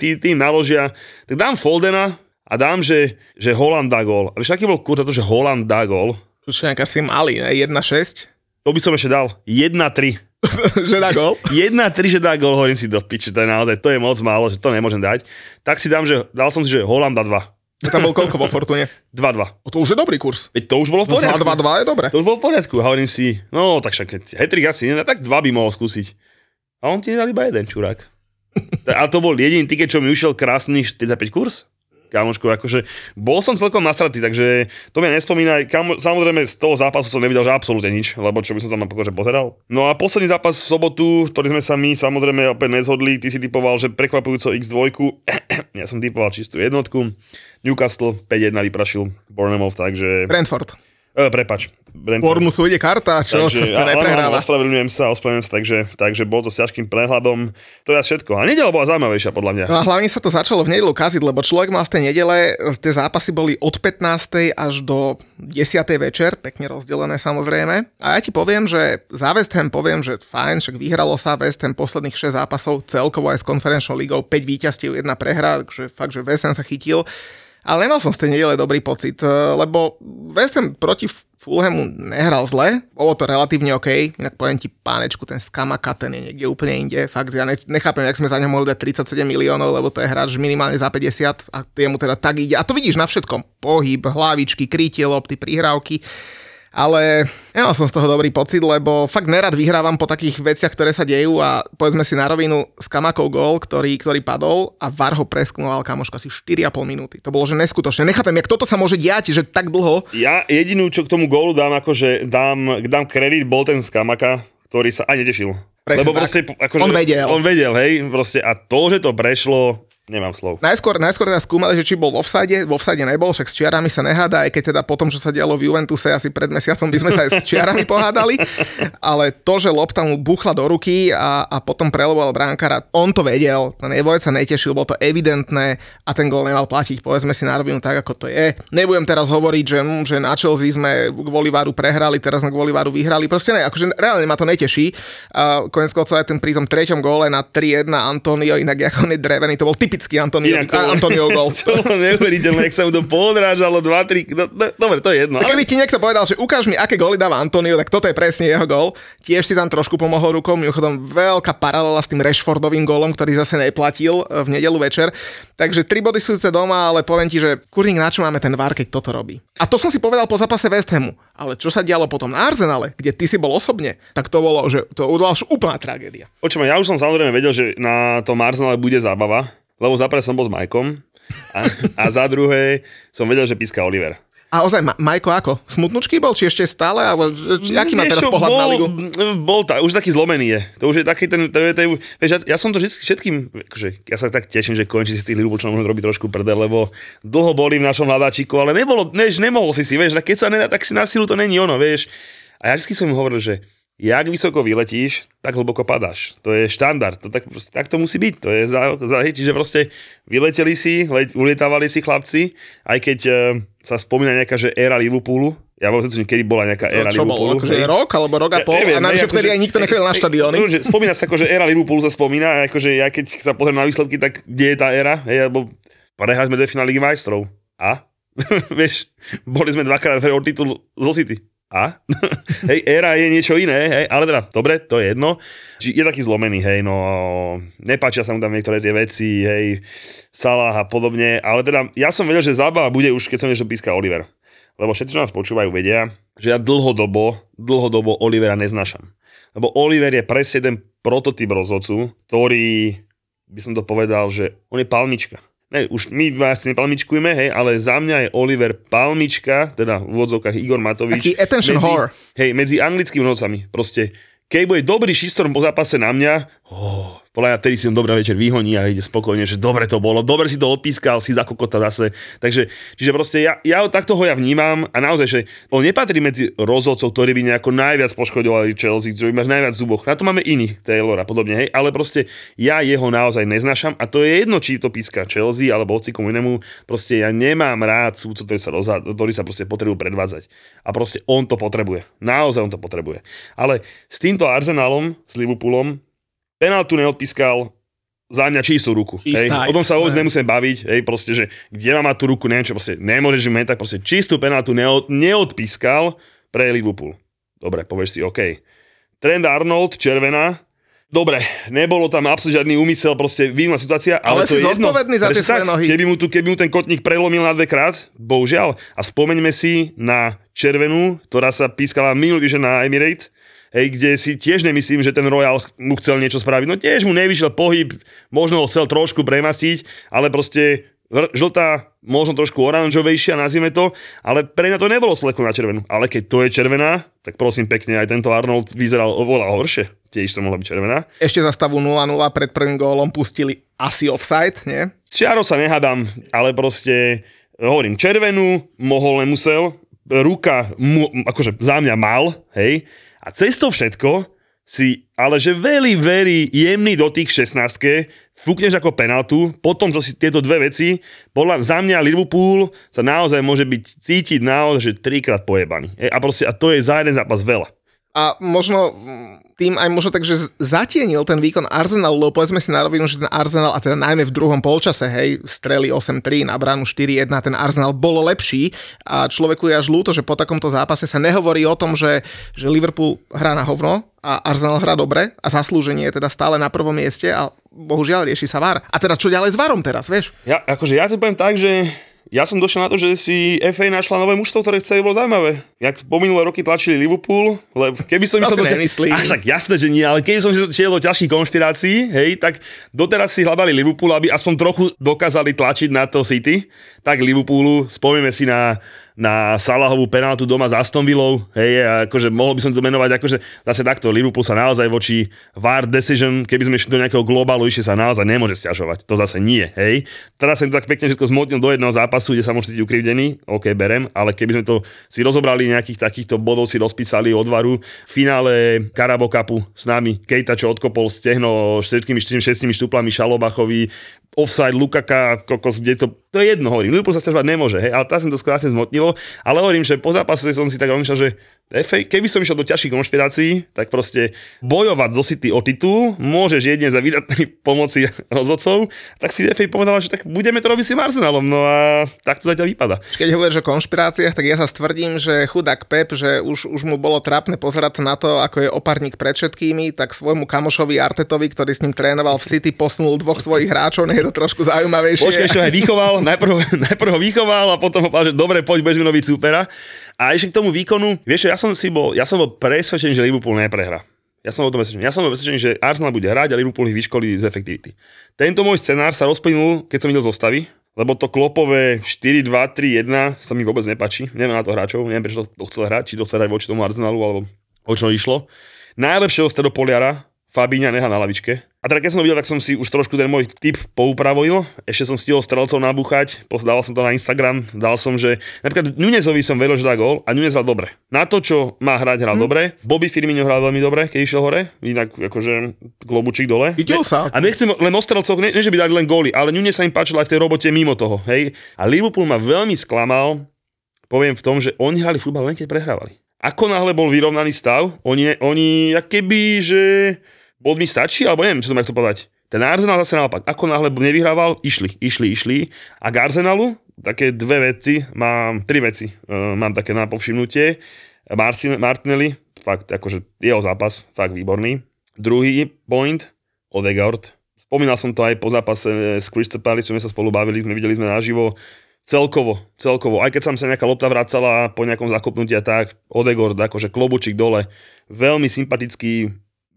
tí, tým naložia, tak dám Foldena a dám, že, že Holland dá gól. A vieš, aký bol kurta to, že Holland dá gól? Už nejak asi malý, ne? 1-6. To by som ešte dal. 1-3. *laughs* že dá gól. 1-3, že dá gól, hovorím si do piči, to je naozaj, to je moc málo, že to nemôžem dať. Tak si dám, že dal som si, že Holanda 2. To tam bol koľko vo Fortune? 2-2. O, to už je dobrý kurz. Veď to už bolo v Za poriadku. 2-2 je dobre. To už bolo v poriadku. A hovorím si, no tak však hetrik asi, ne, tak dva by mohol skúsiť. A on ti nedal iba jeden čurák. *laughs* A to bol jediný tiket, čo mi ušiel krásny 45 kurz. Kámoško, akože bol som celkom nasratý, takže to mi nespomínaj. Kamo, samozrejme z toho zápasu som nevidel, že absolútne nič, lebo čo by som tam akože pozeral. No a posledný zápas v sobotu, ktorý sme sa my samozrejme opäť nezhodli, ty si typoval, že prekvapujúco X2, *clears throat* ja som typoval čistú jednotku. Newcastle 5-1 vyprašil Bournemouth, takže... Brentford. E, prepač. Brentford. Bournemouthu ide karta, čo sa áno, áno, neprehráva. ospravedlňujem sa, ospravedlňujem sa, takže, takže bol to s ťažkým prehľadom. To je všetko. A nedela bola zaujímavejšia podľa mňa. No a hlavne sa to začalo v nedelu kaziť, lebo človek mal z tej nedele, tie zápasy boli od 15. až do 10. večer, pekne rozdelené samozrejme. A ja ti poviem, že za West Ham poviem, že fajn, však vyhralo sa West Ham posledných 6 zápasov, celkovo aj s konferenčnou ligou, 5 víťazstiev, jedna prehra, takže fakt, že West Ham sa chytil. Ale nemal som z tej nedele dobrý pocit, eh, lebo West Ham proti Fulhamu nehral zle, bolo to relatívne OK, inak poviem ti pánečku, ten Skamaka, ten je niekde úplne inde, fakt ja ne, nechápem, jak sme za ňo mohli dať 37 miliónov, lebo to je hráč minimálne za 50 a jemu teda tak ide. A to vidíš na všetkom, pohyb, hlavičky, krytie lopty, prihrávky, ale nemal som z toho dobrý pocit, lebo fakt nerad vyhrávam po takých veciach, ktoré sa dejú a povedzme si na rovinu s Kamakou gól, ktorý, ktorý padol a VAR ho preskúmal kamoška asi 4,5 minúty. To bolo že neskutočné. Nechápem, jak toto sa môže diať, že tak dlho. Ja jedinú, čo k tomu gólu dám, akože dám, dám kredit, bol ten z Kamaka, ktorý sa aj netešil. Presne Lebo tak. proste, akože, On vedel. On vedel, hej, proste a to, že to prešlo, nemám slov. Najskôr, najskôr teda skúmali, že či bol vo vsade, vo vsade nebol, však s čiarami sa neháda, aj keď teda po tom, čo sa dialo v Juventuse asi pred mesiacom by sme sa aj s čiarami *laughs* pohádali, ale to, že lopta mu buchla do ruky a, a potom preloboval bránkara, on to vedel, ten Evojec sa netešil, bolo to evidentné a ten gól nemal platiť, povedzme si na rovinu tak, ako to je. Nebudem teraz hovoriť, že, hm, že na Chelsea sme kvôli Varu prehrali, teraz sme kvôli Varu vyhrali, proste ne, akože reálne ma to neteší. A konec aj ten pri tom treťom góle na 3-1 Antonio, inak ako on je drevený, to bol typický Antonio, Inak to bolo- Antonio gól. *laughs* To bolo neuveriteľné, jak sa mu to podrážalo, 2-3, no, no, dobre, to je jedno. A keby ti niekto povedal, že ukáž mi, aké góly dáva Antonio, tak toto je presne jeho gól. Tiež si tam trošku pomohol rukou, mimochodom veľká paralela s tým Rashfordovým gólom, ktorý zase neplatil e, v nedelu večer. Takže tri body sú doma, ale poviem ti, že kurník na čo máme ten VAR, keď toto robí. A to som si povedal po zápase West Hamu. Ale čo sa dialo potom na Arsenale, kde ty si bol osobne, tak to bolo, že to udala úplná tragédia. Počujem, ja už som samozrejme vedel, že na tom Arsenale bude zábava, lebo za som bol s Majkom a, a za druhé som vedel, že píska Oliver. A ozaj, Ma- Majko ako? Smutnučký bol, či ešte stále? Alebo, či, aký má Vieš teraz čo, pohľad bol, na ligu? Bol tá, už taký zlomený je. To už je taký ten, to je, to je, vieš, ja, ja, som to vždy všetkým, akože, ja sa tak teším, že končí si tých Liverpoolčanov možno robiť trošku prdel, lebo dlho boli v našom hľadáčiku, ale nebolo, než, nemohol si si, vieš, keď sa nedá, tak si na silu to není ono, vieš. A ja vždy som im hovoril, že jak vysoko vyletíš, tak hlboko padáš. To je štandard, to tak, proste, tak to musí byť. To je za, za, čiže proste vyleteli si, let, ulietávali si chlapci, aj keď uh, sa spomína nejaká, že éra Liverpoolu, ja vôbec neviem, kedy bola nejaká éra Čo Liverpoolu. bolo? Akože hej. rok alebo rok a pol? neviem, a navyše hej, vtedy akože- aj nikto nechodil na štadióny. No, že spomína sa ako, že éra Liverpoolu sa spomína, a akože ja keď sa pozriem na výsledky, tak kde je tá éra? Hej, lebo prehrali sme dve finále Ligy majstrov. A? *laughs* Vieš, boli sme dvakrát o titul zo City. A? *laughs* hej, éra je niečo iné, hej, ale teda, dobre, to je jedno. Či je taký zlomený, hej, no, nepáčia sa mu tam niektoré tie veci, hej, Salah a podobne, ale teda, ja som vedel, že zábava bude už, keď som niečo píska Oliver. lebo všetci, čo nás počúvajú, vedia, že ja dlhodobo, dlhodobo Olivera neznášam. Lebo Oliver je presne ten prototyp rozhodcu, ktorý, by som to povedal, že on je palmička. Ne, už my vás nepalmičkujeme, hej, ale za mňa je Oliver palmička, teda v úvodzovkách Igor Matovič. Taký attention medzi, whore. Hej, medzi anglickými rozhodcami. Proste, keď bude dobrý šistorm po zápase na mňa, oh, podľa mňa vtedy si on dobrý večer vyhoní a ide spokojne, že dobre to bolo, dobre si to odpískal, si za kokota zase. Takže, čiže proste ja, ja takto ho ja vnímam a naozaj, že on nepatrí medzi rozhodcov, ktorí by nejako najviac poškodovali Chelsea, čo by máš najviac zuboch. Na to máme iných, Taylor a podobne, hej, ale proste ja jeho naozaj neznašam a to je jedno, či to píska Chelsea alebo hoci inému, proste ja nemám rád súdcov, ktorí sa, rozhad, ktorí sa proste potrebujú predvádzať. A proste on to potrebuje. Naozaj on to potrebuje. Ale s týmto Arsenalom, s Liverpoolom, penaltu neodpískal za mňa čistú ruku. Hej. Čistá, O tom sa vôbec nemusíme baviť, hej, proste, že kde má mať tú ruku, neviem čo, proste nemôžeš mať, tak proste čistú penaltu neod, neodpískal pre Liverpool. Dobre, povieš si, OK. Trend Arnold, červená, Dobre, nebolo tam absolútne žiadny úmysel, proste výmna situácia, ale, Ale to si je jedno. zodpovedný za tie svoje nohy. Keby mu, tu, keby mu ten kotník prelomil na dve krát, bohužiaľ. A spomeňme si na červenú, ktorá sa pískala minulý týždeň na Emirates, hej, kde si tiež nemyslím, že ten Royal mu chcel niečo spraviť. No tiež mu nevyšiel pohyb, možno ho chcel trošku premastiť, ale proste žltá, možno trošku oranžovejšia, nazvime to, ale pre mňa to nebolo sleko na červenú. Ale keď to je červená, tak prosím pekne, aj tento Arnold vyzeral oveľa horšie. Tiež to mohla byť červená. Ešte za stavu 0-0 pred prvým gólom pustili asi offside, nie? Čiaro sa nehádam, ale proste, hovorím, červenú, mohol, nemusel, ruka, mu, akože za mňa mal, hej, a cez to všetko si, ale že veľmi, veľmi jemný dotyk v 16 fúkneš ako penaltu, potom, čo si tieto dve veci, podľa za mňa Liverpool sa naozaj môže byť cítiť naozaj, že trikrát pojebaný. Hej, a proste, a to je za jeden zápas veľa. A možno tým aj možno tak, že zatienil ten výkon Arsenalu, lebo povedzme si na rovinu, že ten Arsenal, a teda najmä v druhom polčase, hej, streli 8-3 na bránu 4-1, ten Arsenal bolo lepší a človeku je až ľúto, že po takomto zápase sa nehovorí o tom, že, že Liverpool hrá na hovno a Arsenal hrá dobre a zaslúženie je teda stále na prvom mieste a bohužiaľ rieši sa VAR. A teda čo ďalej s VARom teraz, vieš? Ja, akože ja si poviem tak, že ja som došiel na to, že si FA našla nové mužstvo, ktoré chce, bolo zaujímavé. Jak po minulé roky tlačili Liverpool, lebo keby som To si nemyslím. Až tak jasné, že nie, ale keby som šiel do ťažších konšpirácií, hej, tak doteraz si hľadali Liverpool, aby aspoň trochu dokázali tlačiť na to City, tak Liverpoolu, spomíme si na na Salahovú penáltu doma s Aston Villou, hej, akože mohol by som to menovať, akože zase takto, Liverpool sa naozaj voči VAR decision, keby sme išli do nejakého globálu, ešte sa naozaj nemôže stiažovať, to zase nie, hej. Teraz som to tak pekne všetko zmotnil do jedného zápasu, kde sa môže cítiť ukrivdený, OK, berem, ale keby sme to si rozobrali nejakých takýchto bodov, si rozpísali od VARu, v finále Karabo Cupu s nami, Kejta, čo odkopol stehno všetkými 6 štuplami Šalobachovi, offside Lukaka, kokos, kde to, to je jedno, hovorím, Liverpool sa stiažovať nemôže, hej, ale teraz som to krásne zmotnilo, ale hovorím, že po zápase som si tak rozmýšľal, že keby som išiel do ťažších konšpirácií, tak proste bojovať zo City o titul môžeš jedine za vydatnej pomoci rozhodcov, tak si FA povedala, že tak budeme to robiť s tým Arsenalom, no a tak to zatiaľ vypadá. Keď hovoríš o konšpiráciách, tak ja sa stvrdím, že chudák Pep, že už, už mu bolo trápne pozerať na to, ako je oparník pred všetkými, tak svojmu kamošovi Artetovi, ktorý s ním trénoval v City, posunul dvoch svojich hráčov, nech je to trošku zaujímavejšie. Počkaj, ešte ho aj vychoval, najprv, *laughs* najprv ho vychoval a potom ho povedal, že dobre, poď, budeš nový supera. A ešte k tomu výkonu, vieš, ja som si bol, ja som bol presvedčený, že Liverpool neprehrá. Ja som o tom presvedčený. Ja som bol presvedčený, že Arsenal bude hrať a Liverpool ich vyškolí z efektivity. Tento môj scenár sa rozplynul, keď som videl zostavy, lebo to klopové 4-2-3-1 sa mi vôbec nepačí. Neviem na to hráčov, neviem prečo to chcel hrať, či to chce hrať voči tomu Arsenalu, alebo o čo išlo. Najlepšieho stredopoliara Fabíňa neha na lavičke. A teda keď som to videl, tak som si už trošku ten môj tip poupravil. Ešte som stihol strelcov nabúchať, dal som to na Instagram, dal som, že napríklad Nunezovi som veril, že dá gól a Nunez hral dobre. Na to, čo má hrať, hral Hm. dobre. Bobby Firmino hral veľmi dobre, keď išiel hore, inak akože klobučík dole. Videl sa. A nechcem len o strelcoch, ne, ne, že by dali len góly, ale Nunez sa im páčil aj v tej robote mimo toho, hej. A Liverpool ma veľmi sklamal, poviem v tom, že oni hrali futbal len keď prehrávali. Ako náhle bol vyrovnaný stav, oni, oni keby, že bod mi stačí, alebo neviem, čo to má to povedať. Ten Arsenal zase naopak, ako náhle nevyhrával, išli, išli, išli. A k Arsenalu také dve veci, mám tri veci, uh, mám také na povšimnutie. Marcin, Martinelli, fakt akože jeho zápas, fakt výborný. Druhý point, Odegaard. Spomínal som to aj po zápase s Crystal Palace, sme sa spolu bavili, sme videli sme naživo. Celkovo, celkovo. Aj keď tam sa nejaká lopta vracala po nejakom zakopnutí a tak, Odegord, akože klobučík dole. Veľmi sympatický,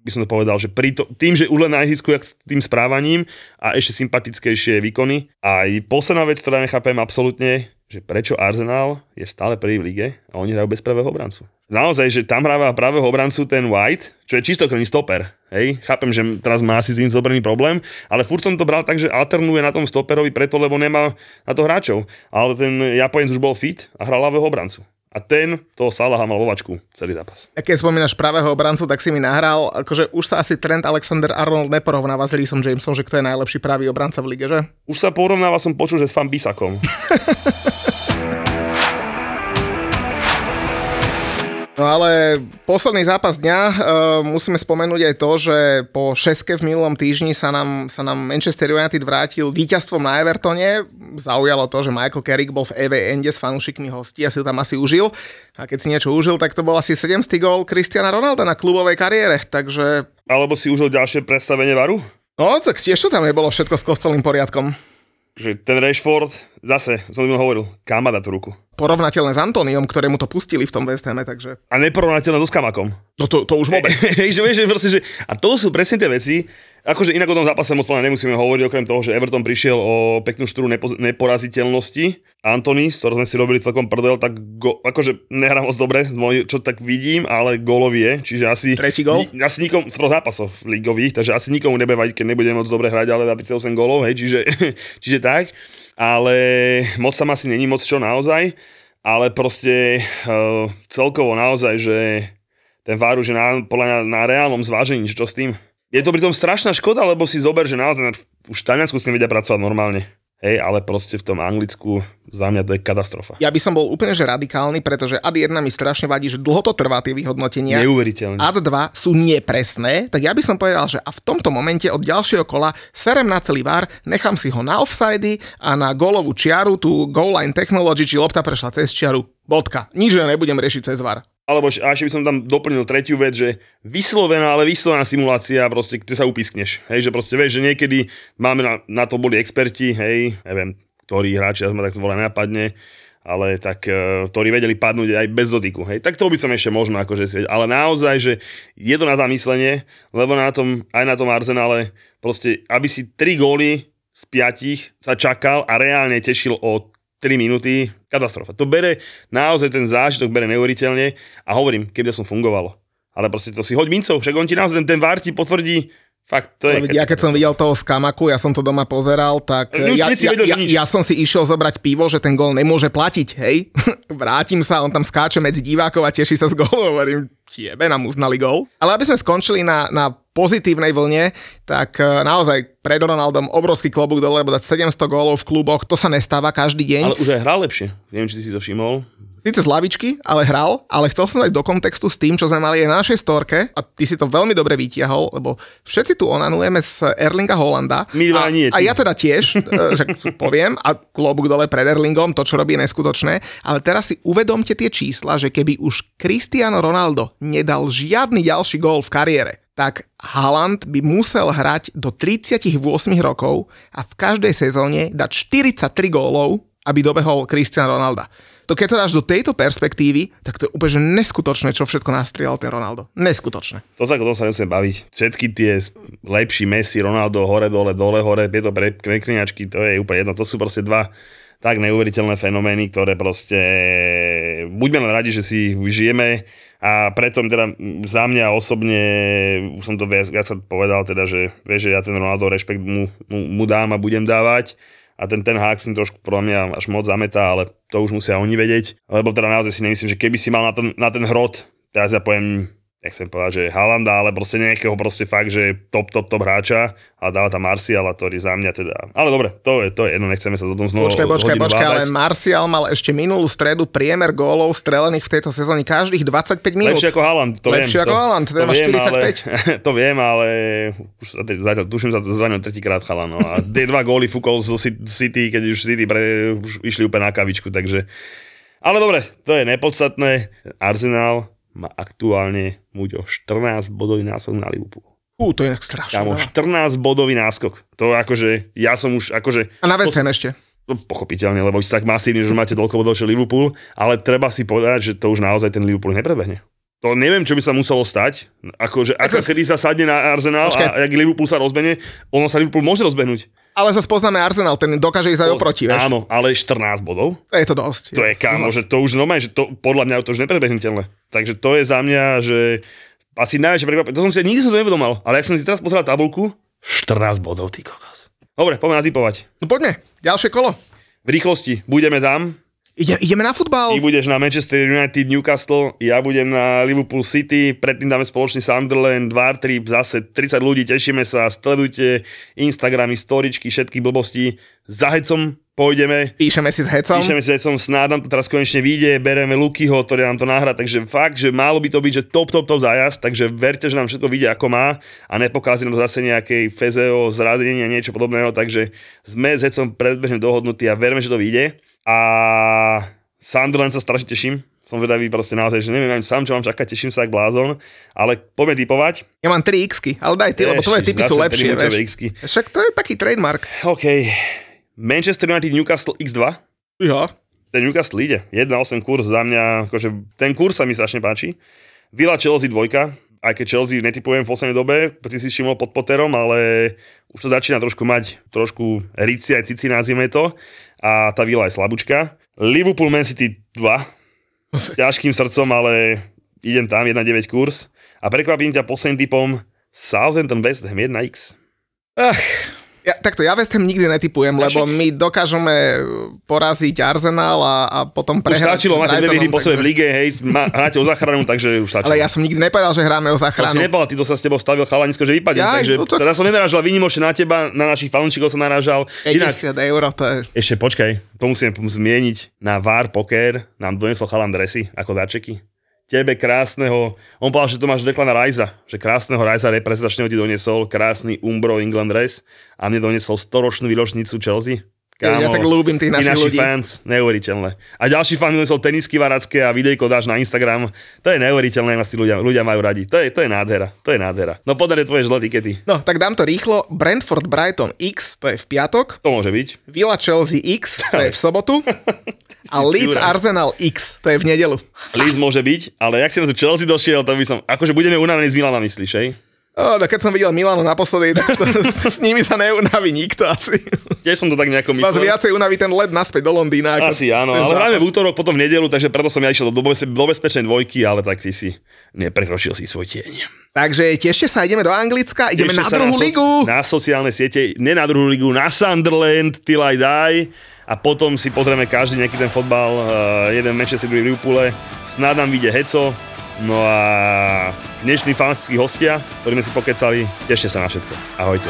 by som to povedal, že pri to, tým, že už len na ihrisku, jak s tým správaním a ešte sympatickejšie výkony. A aj posledná vec, ktorá nechápem absolútne, že prečo Arsenal je stále prvý v lige a oni hrajú bez pravého obrancu. Naozaj, že tam hráva pravého obrancu ten White, čo je čistokrvný stoper. Hej, chápem, že teraz má asi s tým zobrný problém, ale furt som to bral tak, že alternuje na tom stoperovi preto, lebo nemá na to hráčov. Ale ten Japonec už bol fit a hral ľavého obrancu. A ten toho Salaha mal vo vačku celý zápas. A keď spomínaš pravého obrancu, tak si mi nahral, akože už sa asi Trent Alexander Arnold neporovnáva s Reesom Jamesom, že kto je najlepší pravý obranca v lige, že? Už sa porovnáva, som počul, že s Fan Bisakom. *laughs* No ale posledný zápas dňa uh, musíme spomenúť aj to, že po šeske v minulom týždni sa nám, sa nám Manchester United vrátil víťazstvom na Evertone. Zaujalo to, že Michael Carrick bol v EV Ende s fanúšikmi hostí a si to tam asi užil. A keď si niečo užil, tak to bol asi 700 gól Cristiana Ronalda na klubovej kariére, takže... Alebo si užil ďalšie predstavenie varu? No, tak tiež to tam nebolo všetko s kostolným poriadkom. Že ten Rashford, zase som im hovoril, kam má dať tú ruku porovnateľné s Antoniom, ktorému to pustili v tom West Hame, takže... A neporovnateľné so Skamakom. No to, to už vôbec. *laughs* že, vieš, že proste, že, a to sú presne tie veci, akože inak o tom zápase moc nemusíme hovoriť, okrem toho, že Everton prišiel o peknú štúru nepo, neporaziteľnosti. Antony, s ktorým sme si robili celkom prdel, tak go, akože nehrá moc dobre, čo tak vidím, ale gólový je, čiže asi... Tretí gól? Ni, asi nikom, v zápasov ligových, takže asi nikomu nebude vadiť, keď nebude moc dobre hrať, ale dá 38 gólov, hej, čiže, *laughs* čiže tak ale moc tam asi není moc čo naozaj, ale proste uh, celkovo naozaj, že ten VAR už je na, podľa mňa na reálnom zvážení, čo s tým. Je to pritom strašná škoda, lebo si zober, že naozaj už v Taliansku s tým vedia pracovať normálne. Hej, ale proste v tom Anglicku za mňa to je katastrofa. Ja by som bol úplne že radikálny, pretože ad 1 mi strašne vadí, že dlho to trvá tie vyhodnotenia. Neuveriteľne. Ad 2 sú nepresné, tak ja by som povedal, že a v tomto momente od ďalšieho kola serem na celý vár, nechám si ho na offside a na golovú čiaru, tú goal line technology, či lopta prešla cez čiaru. Bodka. Nič nebudem riešiť cez VAR. Alebo a ešte by som tam doplnil tretiu vec, že vyslovená, ale vyslovená simulácia, proste, kde sa upiskneš. Hej, že proste vieš, že niekedy máme na, na to boli experti, hej, neviem, ktorí hráči, ja sme tak volá napadne, ale tak, uh, ktorí vedeli padnúť aj bez dotyku. Hej. Tak to by som ešte možno akože si Ale naozaj, že je to na zamyslenie, lebo na tom, aj na tom Arsenále, proste, aby si tri góly z piatich sa čakal a reálne tešil o 3 minúty, katastrofa. To bere, naozaj ten zážitok bere neuveriteľne a hovorím, keby som fungovalo. Ale proste to si hoď mincov, však on ti naozaj ten, ten VAR ti potvrdí, Fakt, to je... Ja keď som videl toho skamaku, ja som to doma pozeral, tak ja, ja, ja, ja som si išiel zobrať pivo, že ten gol nemôže platiť, hej. *laughs* Vrátim sa, on tam skáče medzi divákov a teší sa z gólu, hovorím, tiebe nám uznali gol. Ale aby sme skončili na, na pozitívnej vlne, tak e, naozaj pred Ronaldom obrovský klobúk dole, lebo dať 700 gólov v kluboch, to sa nestáva každý deň. Ale už aj hral lepšie. Neviem, či si to všimol síce z lavičky, ale hral, ale chcel som dať do kontextu s tým, čo sme mali aj na našej storke a ty si to veľmi dobre vytiahol, lebo všetci tu onanujeme z Erlinga Holanda. My a, nie, a ja teda tiež, že *laughs* poviem, a klobúk dole pred Erlingom, to, čo robí neskutočné, ale teraz si uvedomte tie čísla, že keby už Cristiano Ronaldo nedal žiadny ďalší gól v kariére, tak Haaland by musel hrať do 38 rokov a v každej sezóne dať 43 gólov, aby dobehol Cristiano Ronalda to keď to dáš do tejto perspektívy, tak to je úplne že neskutočné, čo všetko nastrieľal ten Ronaldo. Neskutočné. To sa, to sa nesmie baviť. Všetky tie lepší Messi, Ronaldo, hore, dole, dole, hore, tieto prekliňačky, to je úplne jedno. To sú proste dva tak neuveriteľné fenomény, ktoré proste buďme len radi, že si žijeme a preto teda za mňa osobne, už som to viac, viac povedal, teda, že, vieš, že ja ten Ronaldo rešpekt mu, mu, mu dám a budem dávať a ten ten hák si trošku podľa mňa až moc zametá, ale to už musia oni vedieť. Lebo teda naozaj si nemyslím, že keby si mal na ten, na ten hrot, teraz ja poviem nechcem povedať, že Halanda, ale proste nejakého proste fakt, že top, top, top hráča a dáva tam Marciala, ktorý za mňa teda... Ale dobre, to je, to je jedno, nechceme sa do tom znovu Počkaj, počkaj, počkaj, ale Marcial mal ešte minulú stredu priemer gólov strelených v tejto sezóne každých 25 minút. Lepšie ako Haaland, to Lepšie viem. ako Haaland, to, to má 45. Ale, *laughs* to viem, ale už zatiaľ, tuším sa to zranil tretíkrát Haaland. No. A tie dva góly fúkol zo City, keď už City pre, už išli úplne na kavičku, takže... Ale dobre, to je nepodstatné. Arsenal má aktuálne muť o 14 bodový náskok na Liverpool. Fú, to je strašné. Kámo, 14 bodový náskok. To akože, ja som už, akože... A na West Ham ešte. No, pochopiteľne, lebo ste tak masívni, že máte toľko bodov, čo Liverpool, ale treba si povedať, že to už naozaj ten Liverpool neprebehne. To neviem, čo by sa muselo stať. Akože, ak sa Syriza sadne na Arsenal Počkaj. a ak Liverpool sa rozbehne, ono sa Liverpool môže rozbehnúť. Ale zase poznáme Arsenal, ten dokáže ísť aj oproti, vieš. Áno, ale 14 bodov. To je to dosť. To je kámo, že to už normálne, že to, podľa mňa to už neprebehnutelné. Takže to je za mňa, že asi najväčšie prekvapenie. To som si nikdy som nevedomal, ale ak som si teraz pozeral tabulku, 14 bodov, ty kokos. Dobre, poďme natypovať. No poďme, ďalšie kolo. V rýchlosti budeme tam, Ide, ideme na Ty futbal. budeš na Manchester United, Newcastle, ja budem na Liverpool City, predtým dáme spoločný Sunderland, War Trip, zase 30 ľudí, tešíme sa, sledujte Instagramy, storičky, všetky blbosti. Za hecom pôjdeme, Píšeme si s Hecom. píšeme si hecom, snáď nám to teraz konečne vyjde, bereme Lukyho, ktorý nám to nahrá, takže fakt, že malo by to byť, že top, top, top zájazd, takže verte, že nám všetko vyjde ako má a nepokází nám to zase nejakej fezeo, zradenie, niečo podobného, takže sme s hecom predbežne dohodnutí a verme, že to vyjde. A Sunderland sa strašne teším. Som vedavý proste naozaj, že neviem ani sám, čo mám čakať, teším sa jak blázon, ale poďme typovať. Ja mám 3 x ale daj ty, lebo tvoje Ježiš, typy sú lepšie, vieš. Však to je taký trademark. OK. Manchester United Newcastle X2. Jo. Ten Newcastle ide. 1,8 kurz za mňa, akože ten kurz sa mi strašne páči. Villa Chelsea dvojka, aj keď Chelsea netypujem v poslednej dobe, si si všimol pod Potterom, ale už to začína trošku mať trošku rici aj cici nazvime to a tá Villa je slabúčka. Liverpool Man City 2 s *laughs* ťažkým srdcom, ale idem tam 1,9 kurz a prekvapím ťa posledným typom Southampton West Ham 1x. Ach, ja, takto, ja West Ham nikdy netypujem, lebo my dokážeme poraziť Arsenal a, a potom Už prehrať stačilo, s máte dve výhry po sebe v lige, hej, má, hráte o záchranu, takže už stačilo. Ale ja som nikdy nepovedal, že hráme o To si záchranu. nepovedal, ty to sa s tebou stavil chalanisko, že vypadne, Jaj, takže no to- teraz som nenarážal výnimočne na teba, na našich fanúšikov som narážal. Inak, 50 eur, to je... ešte počkaj, to musím zmieniť. Na VAR Poker nám donesol chalan dresy ako darčeky. Tebe krásneho, on povedal, že to máš Declana Rajza, že krásneho Rajza reprezentačného ti donesol, krásny Umbro England dress a mne donesol storočnú výložnicu Chelsea. Ja tak ľúbim tých našich naši ľudí. fans, neuveriteľné. A ďalší fan mi donesol tenisky varacké a videjko dáš na Instagram. To je neuveriteľné, tí ľudia, ľudia majú radi. To je, to je nádhera, to je nádhera. No podaj tvoje žlé tikety. No, tak dám to rýchlo. Brentford Brighton X, to je v piatok. To môže byť. Villa Chelsea X, to je v sobotu. *laughs* A Leeds. Arsenal X, to je v nedelu. Leeds môže byť, ale jak si na tu Chelsea došiel, to by som... Akože budeme unavení z Milana, myslíš, hej? O, no keď som videl Milano naposledy, *laughs* tak to, s nimi sa neunaví nikto asi. Tiež som to tak nejako Vás myslel. viacej unaví ten let naspäť do Londýna. Ako Asi áno, ale hráme v útorok, potom v nedelu, takže preto som ja išiel do, do bezpečnej dvojky, ale tak ty si neprekročil si svoj tieň. Takže tešte sa, ideme do Anglicka, ideme na druhú soci- ligu. Na sociálne siete, ne na druhú ligu, na Sunderland, Till I Die. A potom si pozrieme každý nejaký ten fotbal, uh, jeden Manchester, druhý v Liverpoole. Snad nám vyjde Heco. No a dnešní fantastickí hostia, ktorí sme si pokecali, tešte sa na všetko. Ahojte.